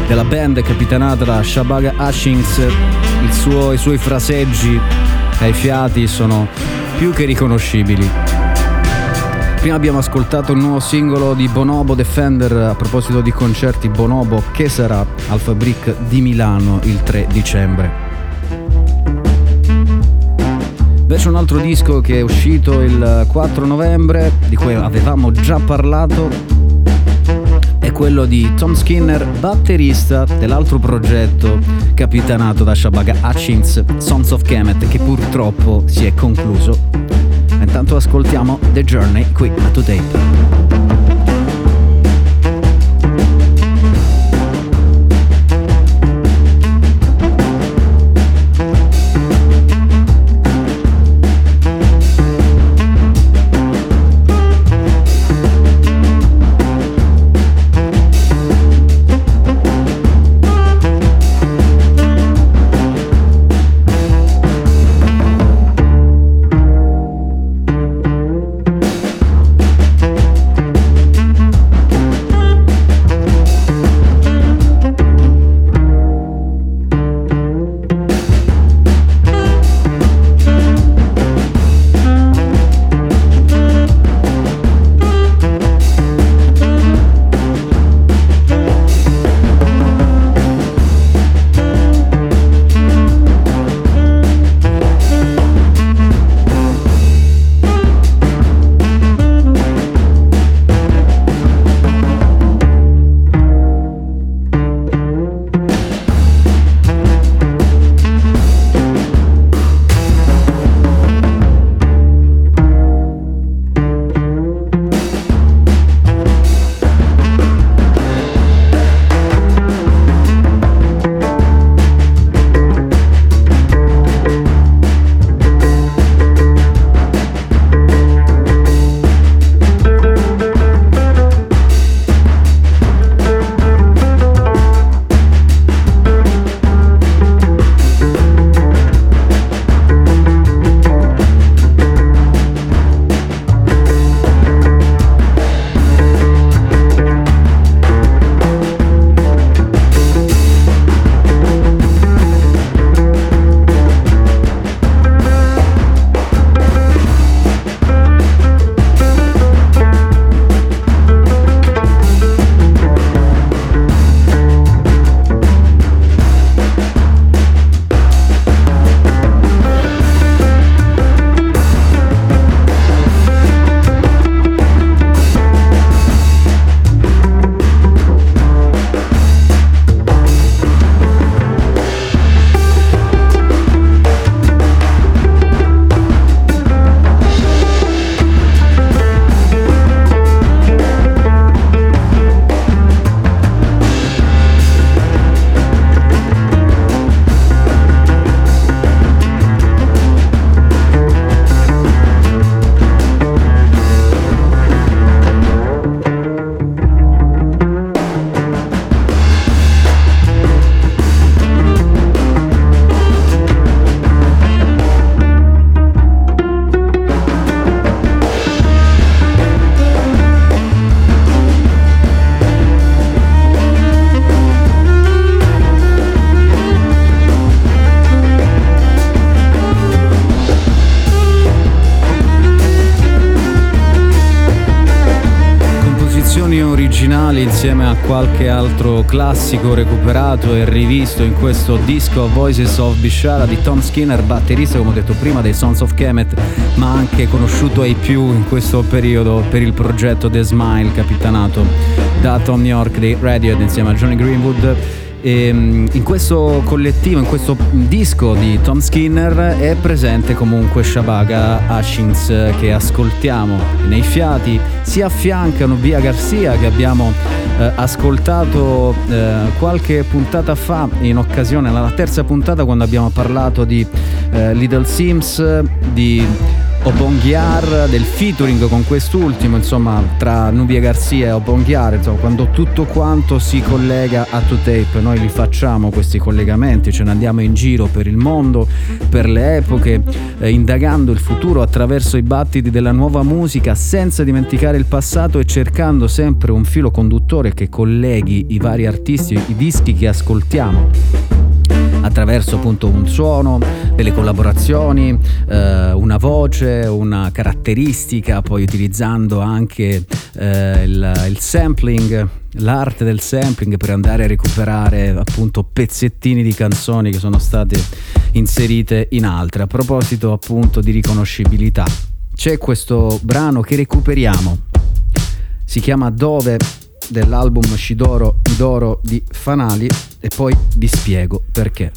della band capitanata da Shabaga Hashings. Suo- I suoi fraseggi ai fiati sono più che riconoscibili. Prima abbiamo ascoltato il nuovo singolo di Bonobo Defender a proposito di concerti Bonobo che sarà al Fabric di Milano il 3 dicembre. Invece un altro disco che è uscito il 4 novembre, di cui avevamo già parlato, è quello di Tom Skinner, batterista dell'altro progetto capitanato da Shabaga Hutchins, Sons of Kemet, che purtroppo si è concluso. Intanto ascoltiamo The Journey qui a To Composizioni originali insieme a qualche altro classico recuperato e rivisto in questo disco Voices of Bishara di Tom Skinner, batterista come ho detto prima dei Sons of Kemet, ma anche conosciuto ai più in questo periodo per il progetto The Smile capitanato da Tom York dei Radiohead insieme a Johnny Greenwood. E, mm, in questo collettivo, in questo disco di Tom Skinner è presente comunque Shabaga eh, che ascoltiamo nei fiati, si affiancano via Garcia che abbiamo eh, ascoltato eh, qualche puntata fa in occasione, la terza puntata quando abbiamo parlato di eh, Little Sims, di Obonghiar, del featuring con quest'ultimo, insomma, tra Nubia Garcia e Obonghiar, insomma, quando tutto quanto si collega a To Tape, noi li facciamo questi collegamenti, ce ne andiamo in giro per il mondo, per le epoche, eh, indagando il futuro attraverso i battiti della nuova musica, senza dimenticare il passato e cercando sempre un filo conduttore che colleghi i vari artisti, i dischi che ascoltiamo attraverso appunto un suono, delle collaborazioni, eh, una voce, una caratteristica, poi utilizzando anche eh, il, il sampling, l'arte del sampling per andare a recuperare appunto pezzettini di canzoni che sono state inserite in altre. A proposito appunto di riconoscibilità, c'è questo brano che recuperiamo, si chiama Dove dell'album Shidoro Idoro di Fanali e poi vi spiego perché.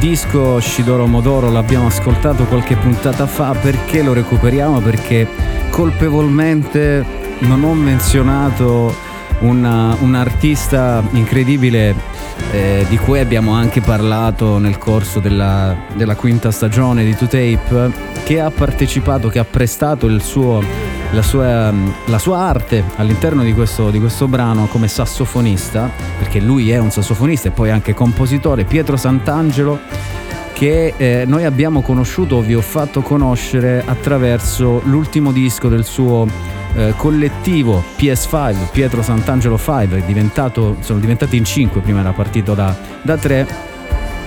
Disco Shidoro Modoro l'abbiamo ascoltato qualche puntata fa, perché lo recuperiamo? Perché colpevolmente non ho menzionato una- un artista incredibile eh, di cui abbiamo anche parlato nel corso della, della quinta stagione di 2Tape, che ha partecipato, che ha prestato il suo, la, sua, la sua arte all'interno di questo, di questo brano come sassofonista, perché lui è un sassofonista e poi anche compositore, Pietro Sant'Angelo che eh, noi abbiamo conosciuto, vi ho fatto conoscere attraverso l'ultimo disco del suo eh, collettivo PS5, Pietro Sant'Angelo 5, è diventato, sono diventati in 5, prima era partito da 3,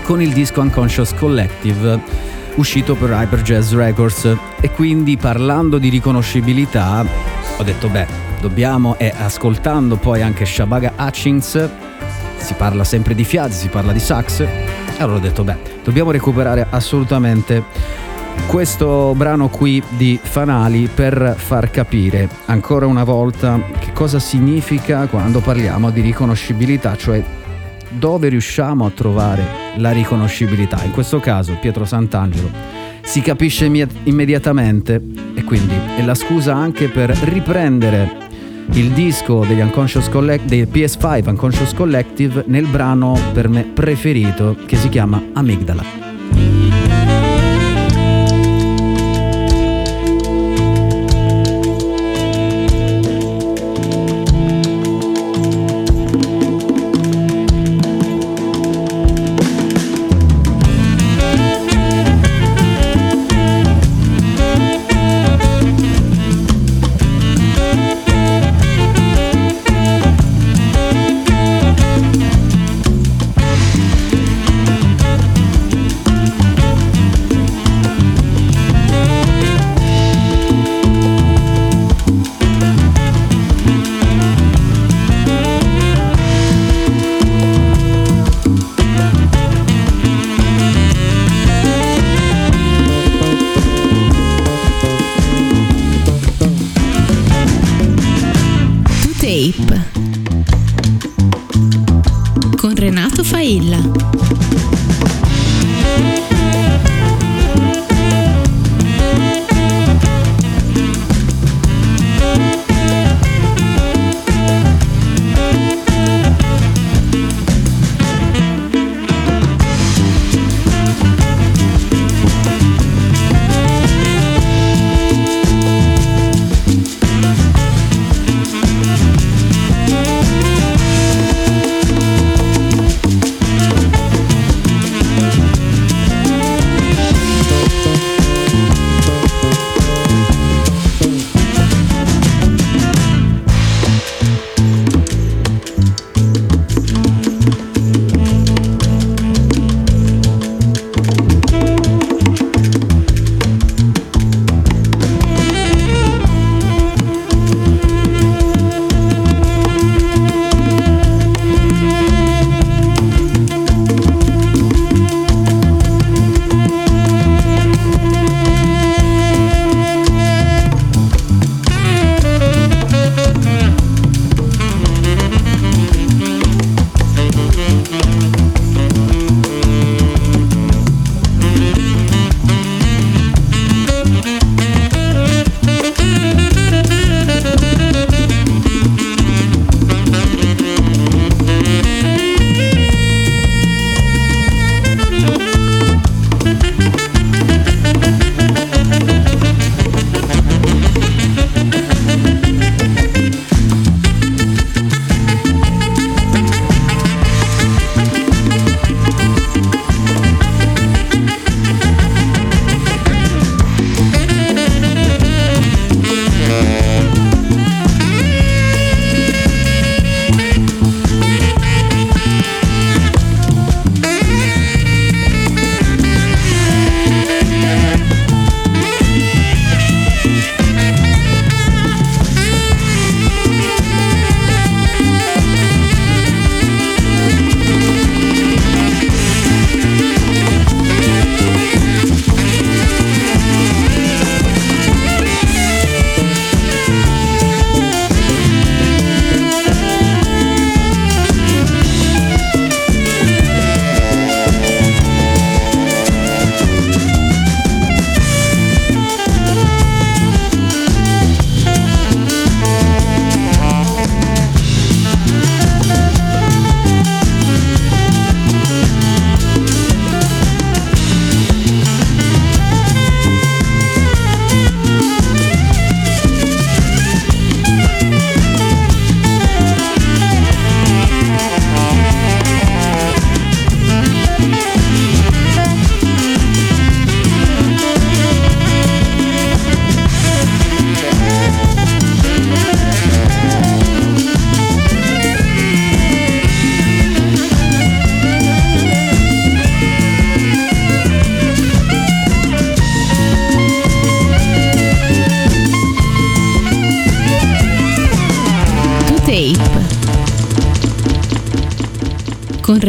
con il disco Unconscious Collective uscito per Hyper Jazz Records. E quindi parlando di riconoscibilità ho detto beh dobbiamo e ascoltando poi anche Shabaga Hutchings si parla sempre di fiati, si parla di sax e allora ho detto beh dobbiamo recuperare assolutamente questo brano qui di Fanali per far capire ancora una volta che cosa significa quando parliamo di riconoscibilità, cioè dove riusciamo a trovare la riconoscibilità. In questo caso Pietro Sant'Angelo si capisce imme- immediatamente e quindi è la scusa anche per riprendere il disco degli Unconscious Collect- dei PS5 Unconscious Collective nel brano per me preferito che si chiama Amigdala.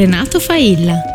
Renato Failla.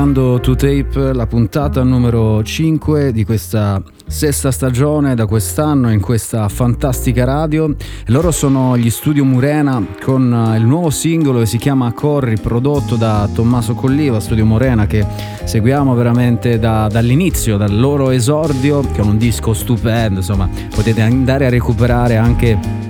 Ascoltando To Tape, la puntata numero 5 di questa sesta stagione da quest'anno in questa fantastica radio. Loro sono gli Studio Murena con eh, il nuovo singolo che si chiama Corri, prodotto da Tommaso Colliva, Studio Murena che seguiamo veramente da- dall'inizio, dal loro esordio, che è un disco stupendo, insomma potete andare a recuperare anche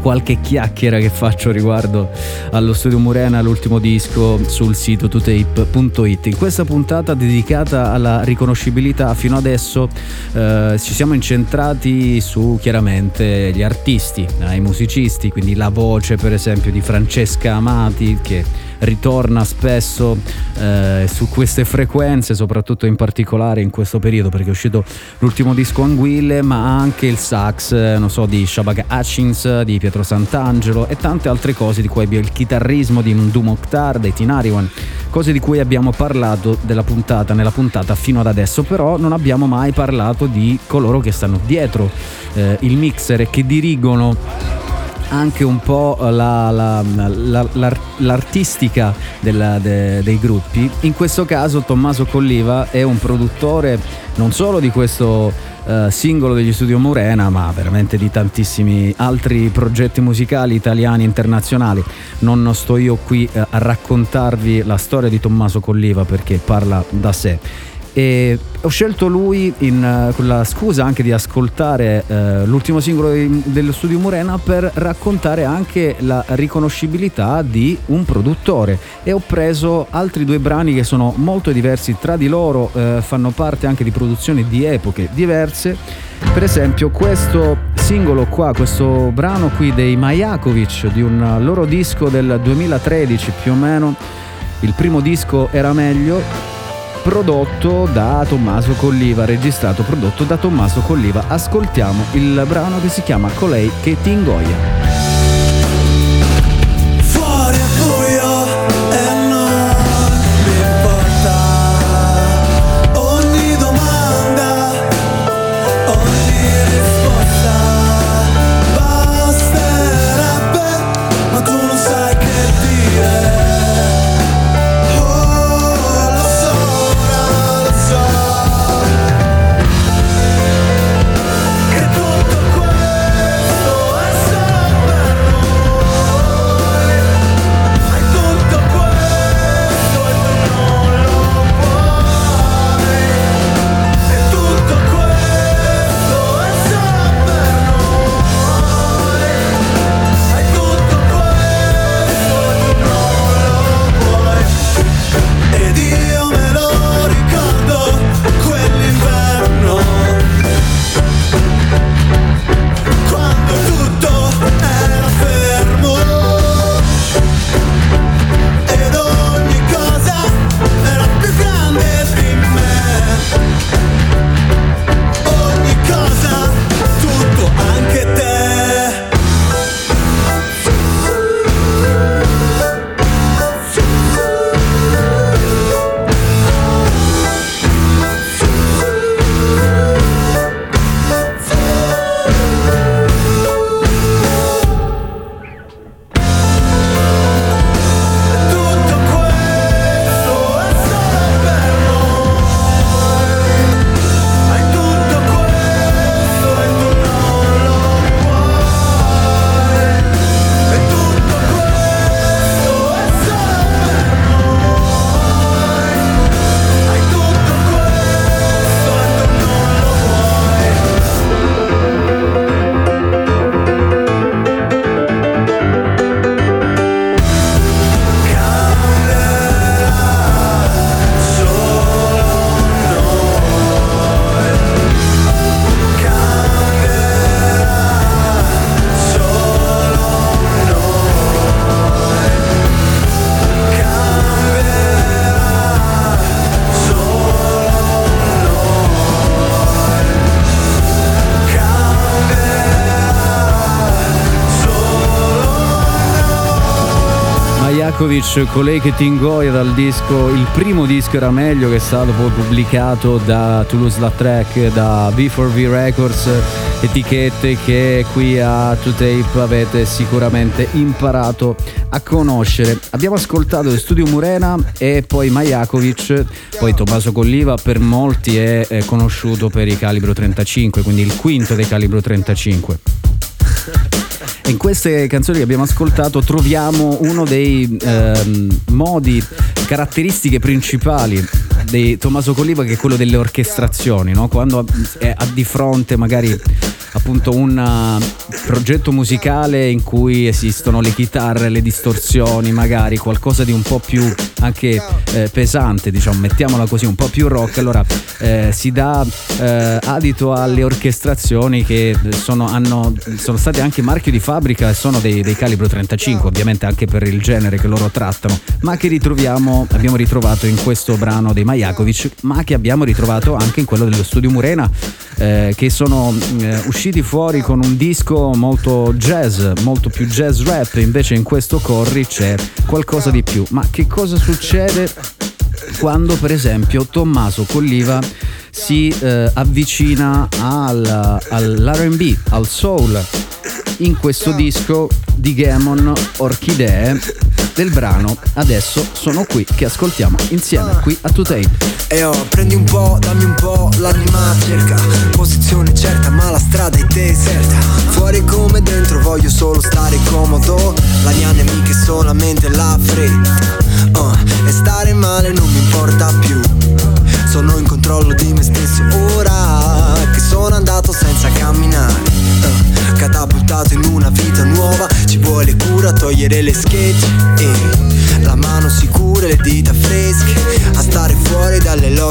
qualche chiacchiera che faccio riguardo allo studio Murena, l'ultimo disco sul sito totape.it. In questa puntata dedicata alla riconoscibilità, fino adesso eh, ci siamo incentrati su chiaramente gli artisti, eh, i musicisti, quindi la voce per esempio di Francesca Amati che ritorna spesso eh, su queste frequenze, soprattutto in particolare in questo periodo perché è uscito l'ultimo disco Anguille, ma anche il sax, eh, non so, di Shabaka Hutchins, di Pietro Sant'Angelo e tante altre cose di cui abbiamo il chitarrismo di Ndu Mokhtar, dei Tinariwan, cose di cui abbiamo parlato puntata, nella puntata fino ad adesso, però non abbiamo mai parlato di coloro che stanno dietro eh, il mixer e che dirigono anche un po' la- la- la- l'ar- l'artistica della- de- dei gruppi. In questo caso Tommaso Colliva è un produttore non solo di questo eh, singolo degli studio Murena, ma veramente di tantissimi altri progetti musicali italiani e internazionali. Non sto io qui eh, a raccontarvi la storia di Tommaso Colliva perché parla da sé. E ho scelto lui in, eh, con la scusa anche di ascoltare eh, l'ultimo singolo dello studio Murena per raccontare anche la riconoscibilità di un produttore e ho preso altri due brani che sono molto diversi tra di loro, eh, fanno parte anche di produzioni di epoche diverse. Per esempio questo singolo qua, questo brano qui dei Majakovic di un loro disco del 2013 più o meno, il primo disco era meglio, prodotto da Tommaso Colliva, registrato prodotto da Tommaso Colliva. Ascoltiamo il brano che si chiama Colei che ti ingoia. Majakovic, colei ingoia dal disco, il primo disco era meglio che è stato poi pubblicato da Toulouse-Lautrec, da B4V Records, etichette che qui a 2Tape avete sicuramente imparato a conoscere. Abbiamo ascoltato Studio Murena e poi Majakovic, poi Tommaso Colliva per molti è, è conosciuto per i calibro 35, quindi il quinto dei calibro 35. In queste canzoni che abbiamo ascoltato troviamo uno dei ehm, modi, caratteristiche principali di Tommaso Colliva che è quello delle orchestrazioni, no? quando è- ha di fronte magari appunto un uh, progetto musicale in cui esistono le chitarre, le distorsioni, magari qualcosa di un po' più anche eh, pesante, diciamo, mettiamola così, un po' più rock, allora eh, si dà eh, adito alle orchestrazioni che sono, hanno, sono state anche marchio di fabbrica e sono dei, dei calibro 35, ovviamente anche per il genere che loro trattano, ma che ritroviamo, abbiamo ritrovato in questo brano dei Majakovic, ma che abbiamo ritrovato anche in quello dello studio Murena, eh, che sono eh, usciti fuori con un disco molto jazz, molto più jazz rap, invece in questo Corri c'è qualcosa di più. Ma che cosa succede quando per esempio Tommaso Colliva si eh, avvicina al, all'RB, al soul, in questo disco di Gamon Orchidee del brano Adesso sono qui che ascoltiamo insieme qui a 2Tape. E oh, prendi un po', dammi un po', l'anima cerca. Posizione certa ma la strada è deserta. Fuori come dentro voglio solo stare comodo. La mia nemica è solamente la fretta. Oh, E stare male non mi importa più. Sono in controllo di me stesso ora Che sono andato senza camminare. Oh, Catapultato in una vita nuova Ci vuole cura, togliere le schegge. E la mano sicura e le dita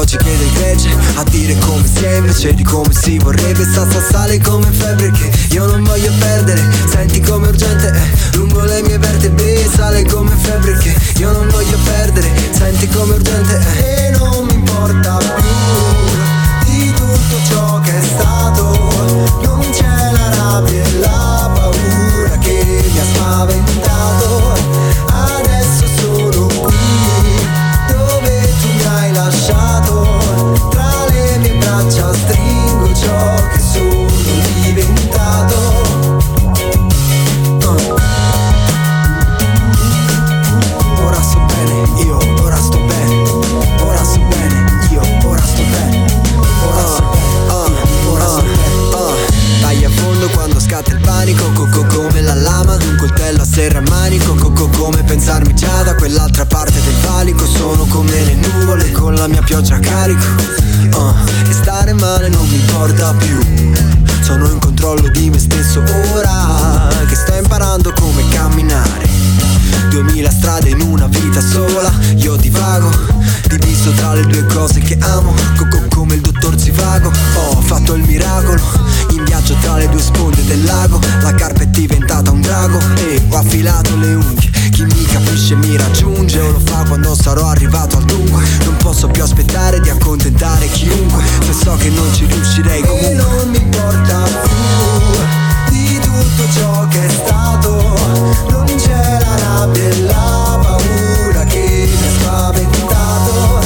logiche del gregge A dire come si è invece di come si vorrebbe. Sta sta sale come febbre che io non voglio perdere. Senti come urgente è lungo le mie vertebre. Sale come febbre che io non voglio perdere. Senti come urgente è. E non mi importa più di tutto ciò che è stato. Non c'è la rabbia e la pensarmi già da quell'altra parte del valico. Sono come le nuvole con la mia pioggia a carico. Uh. E stare male non mi importa più. Sono in controllo di me stesso ora Che sto imparando come camminare. Duemila strade in una vita sola Io divago Diviso tra le due cose che amo. Coco come il dottor Zivago Ho fatto il miracolo In viaggio tra le due sponde del lago. La carpa è diventata un drago E ho affilato le unghie capisce mi raggiunge O lo fa quando sarò arrivato al dunque. Non posso più aspettare di accontentare chiunque Se so che non ci riuscirei comunque. E non mi importa più Di tutto ciò che è stato. Non c'è la rabbia e la paura che mi ha spaventato.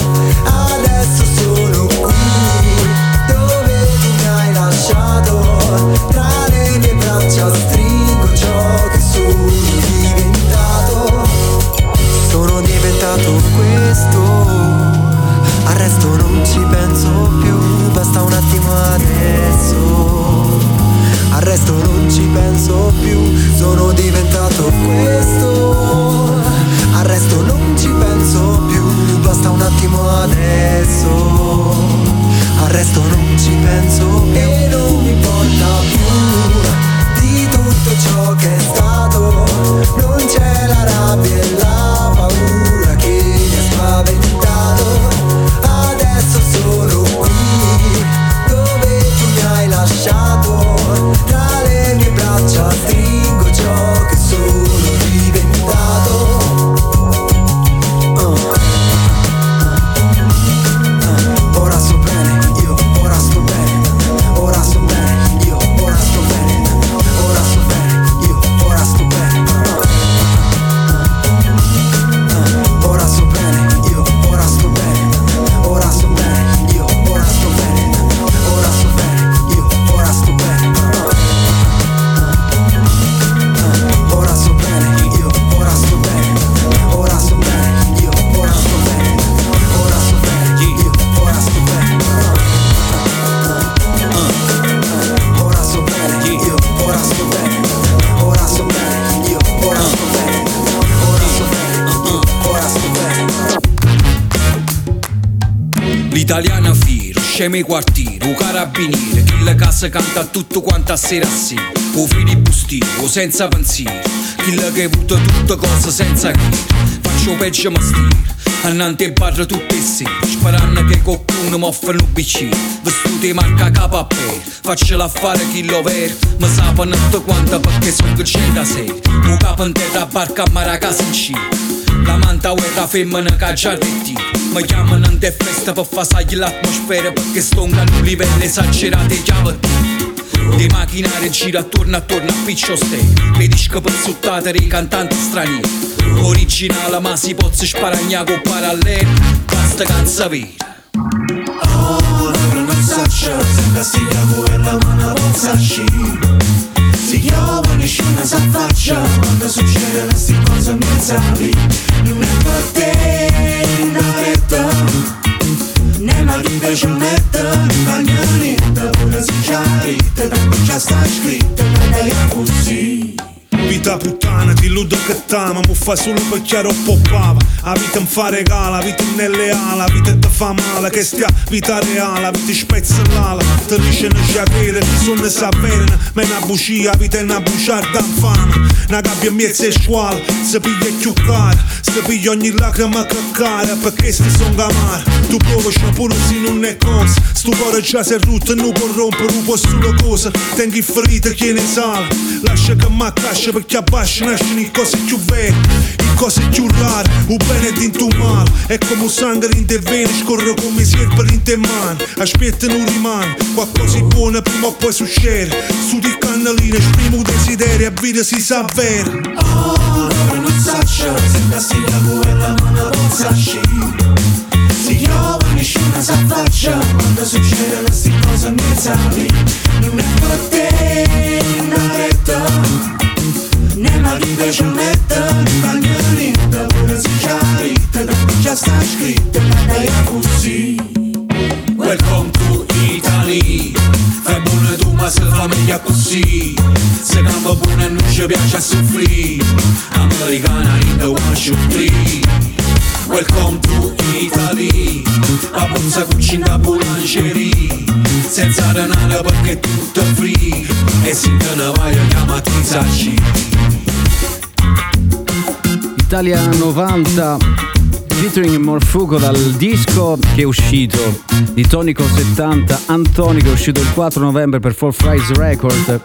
Adesso sono qui dove tu mi hai lasciato? Tra le mie braccia stringo questo. Al resto non ci penso più Basta un attimo adesso. Al resto non ci penso più Sono diventato questo. Al resto non ci penso più Basta un attimo adesso. Al resto non ci penso più. E non mi importa più Di tutto ciò che è stato. Non c'è la rabbia e la L'italiano fiero, scemo i quartieri, un carabiniere, chi la casa canta tutto quanto a sera a sera, o filibustino, senza pensiero, chi la che butta tutte cose senza chiedere, faccio peggio annante il bar tutte le sere, sperando che qualcuno mi offra un bicchiere, vestiti marca KP, faccio l'affare chi lo vero, mi sapano tutto quanto perché sono che c'è da sé, un capo in terra barca a Maracas in Cina. La manta uera femmina che già detti. Mi chiamano in festa per fasagli l'atmosfera Perché sto a un livello esagerato di chiavati Di macchinare gira attorno attorno a piccio stay. Le dische pezzuttate dei cantanti stranieri Originale ma si può sparagnare con parallelo Basta canza vera Ora non saccia, sembra si quella ma non possasci Si chiama nessuno sa faccia Quando succede queste cose pensavi Non è per te, una răzbunare Te dăm aceasta scrită, ne-ai acuzit Vita puttana, ti illudo che t'ama, mu fa solo per chiaro poppava. La vita mi fa regala, la vita nelle ala, la vita ti fa male, che stia vita reale, la vita spezza l'ala, ti dice non c'è avere, ti sono s'avverena, ma è una bugia, la vita è una bugiarda infame. Una gabbia mezza e squala, si piglia più cara, si piglia ogni lacrima che cara, perché sti son gamar. Tu provaci pure se non è cosa, sto cuore già si è rotto, non può rompere, non può solo cosa, tengo ferite che ne sale, lascia che mi accascia perché abbascia nascono le cose più vere, le cose più rare, un bene dinto un male, è come un sangue in te vene, scorre come sierpe in te mani, aspetta non rimane, qualcosa di buono prima o poi succede, su di cannaline esprimo un desiderio e vita si sa vera. Oh, non saccio, sembra sti quella ma non possa Si chiama nessuno sa faccia, quando succedono sti cose mi sapi, non è per te, una retta. Nella vita c'è metta, di bagnolinta, pure si chiarita, tanto già sta scritta, ma dai così. Welcome to Italy Fai buona tu ma se fa meglio così Se cambia buona e non ci piace a soffrire Americana in the one show three Welcome to Italy A bozza cucina da boulangerie Senza denaro perché è tutto free E se te ne vai a chiamati Saci Italia 90 featuring Morfugo dal disco che è uscito di Tonico 70 Antonico è uscito il 4 novembre per Four Fries Record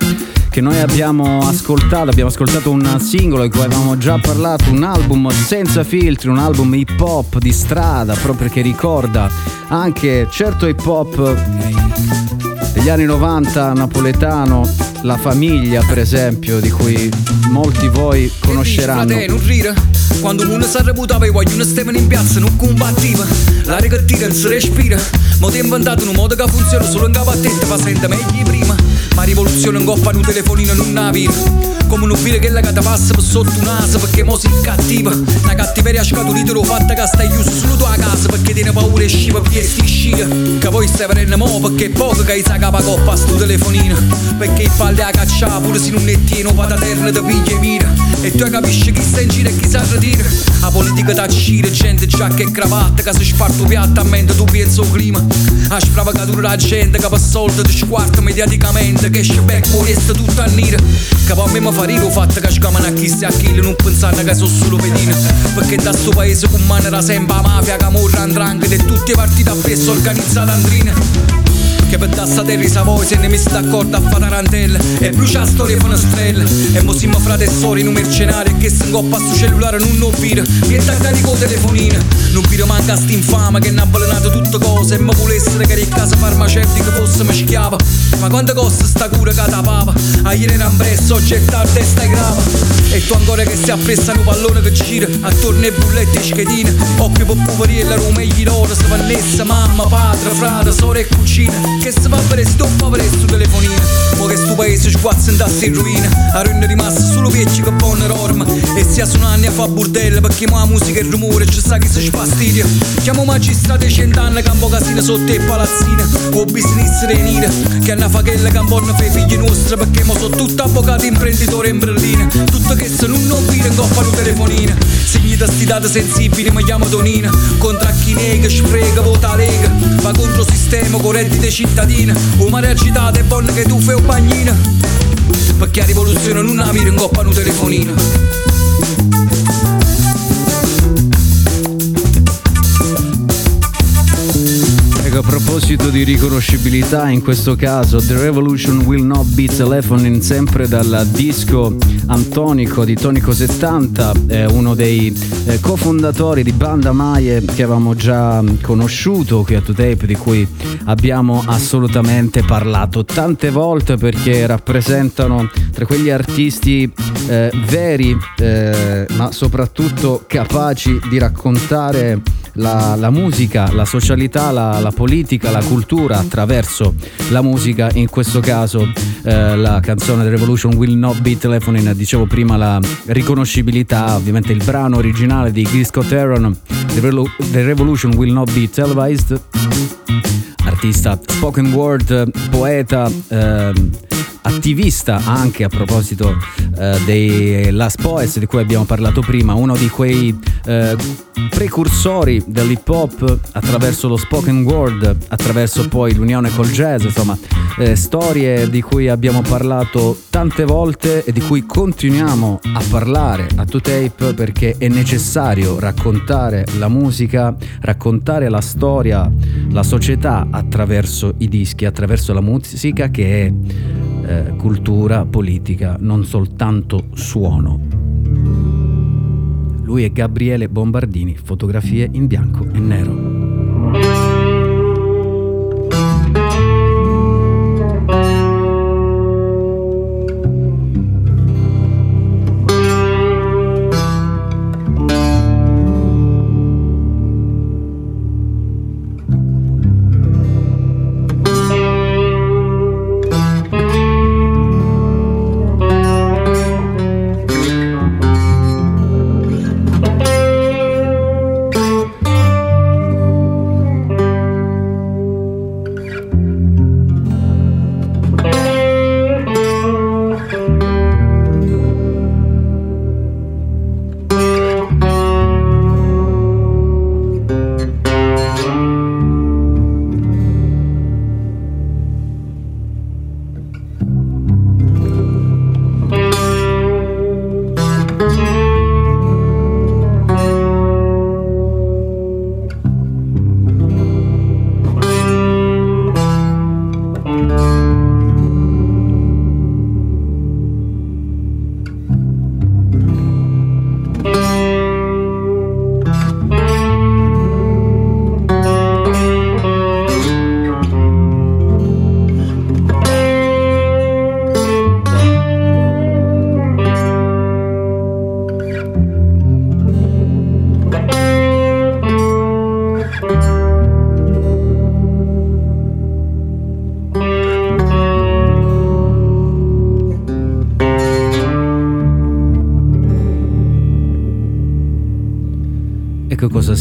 che noi abbiamo ascoltato abbiamo ascoltato un singolo di cui avevamo già parlato un album senza filtri un album hip hop di strada proprio che ricorda anche certo hip hop degli anni 90 napoletano la famiglia per esempio di cui molti voi conosceranno. Frate, non rire Quando uno si reputava e vogliono stavano in piazza non combattiva. L'aria che tira non si respira. Ma ti inventato un modo che funziona solo in capo a te fa meglio prima Ma rivoluzione in coppa un telefonino non una vita Come un vire che la cata passa per sotto un naso perché mo si cattiva Una cattiveria scaturita l'ho fatta che stai chiuso solo tua casa perché tiene paura e sciva via sti scia Che poi stai prendendo mo perché è poco che hai sa capa coppa a sto telefonino. Perché i palli a cacciare pure se non è tieno vada terra te piglia e mira. E tu capisci chi sta in giro e chi si ritira La politica t'accira gente giacca e cravatta che si sparto piatta a mente tu pensi al clima. A spravacatura la gente che per soldi ti squarta mediaticamente che esce becco resta tutto a nera Che poi a me mi fa rire il fatto che scamano a chi sta a chi non pensando che sono solo pedine. Perché da sto paese con mano era sempre la mafia, camorra, andrangheta e tutte partite a peso organizzate andrine che per da sta terra voi se ne mi sta d'accordo a fare tarantelle E brucia la storia fa una strella E mo siamo frate e sori in un mercenario Che se ingoppa sto cellulare non non vira è tagliati con telefonina Non vira manca sta infame che ne ha avvelenato tutte cose. E mi vuole essere che in casa farmaceutica fosse mi schiava. Ma quanto costa sta cura che da papa A ieri era impresso, oggi è tardi e stai grava. E tu ancora che stai appresso a un pallone che gira. Attorno ai bulletti e schedine Occhio per poveriella, Roma e gli loro Se vannessa, mamma, padre, frate, sorella e cucina che se va per stoppa per sto telefonino Mo che sto paese sguazza in tassi in rovina A rende rimasto solo vecchi che buona norma. E sia sono anni a fa burdella Perché mo la musica e il rumore ci sa chi si spastidia Chiamo magistrati cent'anni che un po' casino sotto e palazzina. O business renire Che hanno fachella che un po' fa i figli nostri Perché mo sono tutti avvocati imprenditori in berlina Tutto che se non non vire ingoppano telefonina. Segni da sti dati sensibili mi chiamo Tonina. Contra chi nega, spreca, vota lega. Va contro sistema, corretti dei cittadini O mare agitato e bonne che tu fai un bagnino Perché la rivoluzione non ha vire ingoppano telefonina a proposito di riconoscibilità, in questo caso The Revolution Will Not Be Telephoning, sempre dal disco Antonico di Tonico 70, è uno dei eh, cofondatori di Banda Maie che avevamo già conosciuto qui a 2Tape, di cui abbiamo assolutamente parlato tante volte perché rappresentano tra quegli artisti eh, veri, eh, ma soprattutto capaci di raccontare la, la musica, la socialità, la, la politica, la cultura attraverso la musica, in questo caso eh, la canzone The Revolution Will Not Be Telephoning, dicevo prima la riconoscibilità, ovviamente il brano originale di Gil Scott Aaron, The, Relu- The Revolution Will Not Be Televised, artista spoken word, poeta, ehm, attivista anche a proposito eh, dei Last Poets di cui abbiamo parlato prima, uno di quei eh, precursori dell'hip hop attraverso lo spoken word, attraverso poi l'unione col jazz, insomma, eh, storie di cui abbiamo parlato tante volte e di cui continuiamo a parlare a 2Tape perché è necessario raccontare la musica, raccontare la storia, la società attraverso i dischi, attraverso la musica che è eh, cultura, politica, non soltanto suono. Lui è Gabriele Bombardini, fotografie in bianco e nero.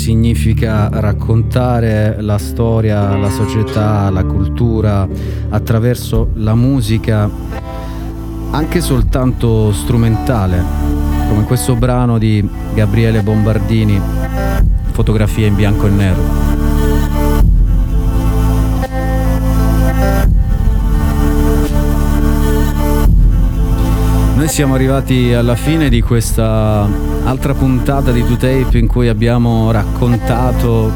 Significa raccontare la storia, la società, la cultura attraverso la musica, anche soltanto strumentale, come questo brano di Gabriele Bombardini, fotografie in bianco e nero. Siamo arrivati alla fine di questa altra puntata di 2Tape in cui abbiamo raccontato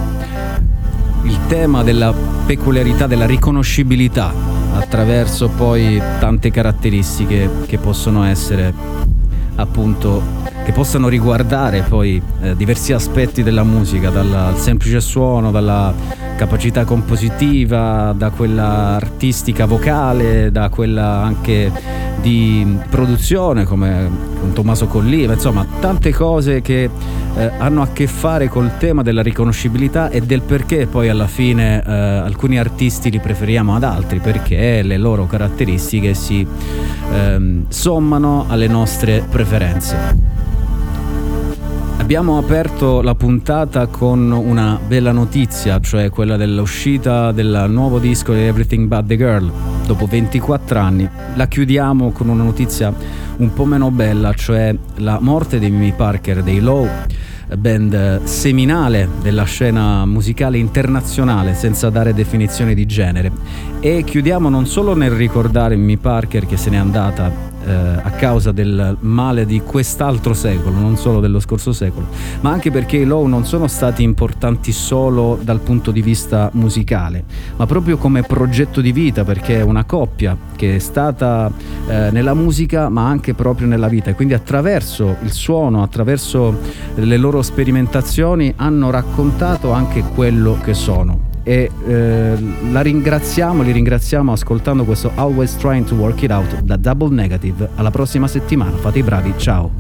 il tema della peculiarità, della riconoscibilità attraverso poi tante caratteristiche che possono essere appunto che possano riguardare poi eh, diversi aspetti della musica, dal semplice suono, dalla capacità compositiva, da quella artistica vocale, da quella anche di produzione come con Tommaso Colliva, insomma tante cose che eh, hanno a che fare col tema della riconoscibilità e del perché poi alla fine eh, alcuni artisti li preferiamo ad altri perché le loro caratteristiche si ehm, sommano alle nostre preferenze. Abbiamo aperto la puntata con una bella notizia, cioè quella dell'uscita del nuovo disco di Everything But the Girl dopo 24 anni. La chiudiamo con una notizia un po' meno bella, cioè la morte di Mimi Parker dei Low, band seminale della scena musicale internazionale senza dare definizioni di genere. E chiudiamo non solo nel ricordare Mimi Parker che se n'è andata eh, a causa del male di quest'altro secolo, non solo dello scorso secolo, ma anche perché i Low non sono stati importanti solo dal punto di vista musicale, ma proprio come progetto di vita, perché è una coppia che è stata eh, nella musica, ma anche proprio nella vita, e quindi attraverso il suono, attraverso le loro sperimentazioni hanno raccontato anche quello che sono e eh, la ringraziamo, li ringraziamo ascoltando questo Always Trying to Work It Out da Double Negative. Alla prossima settimana, fate i bravi, ciao.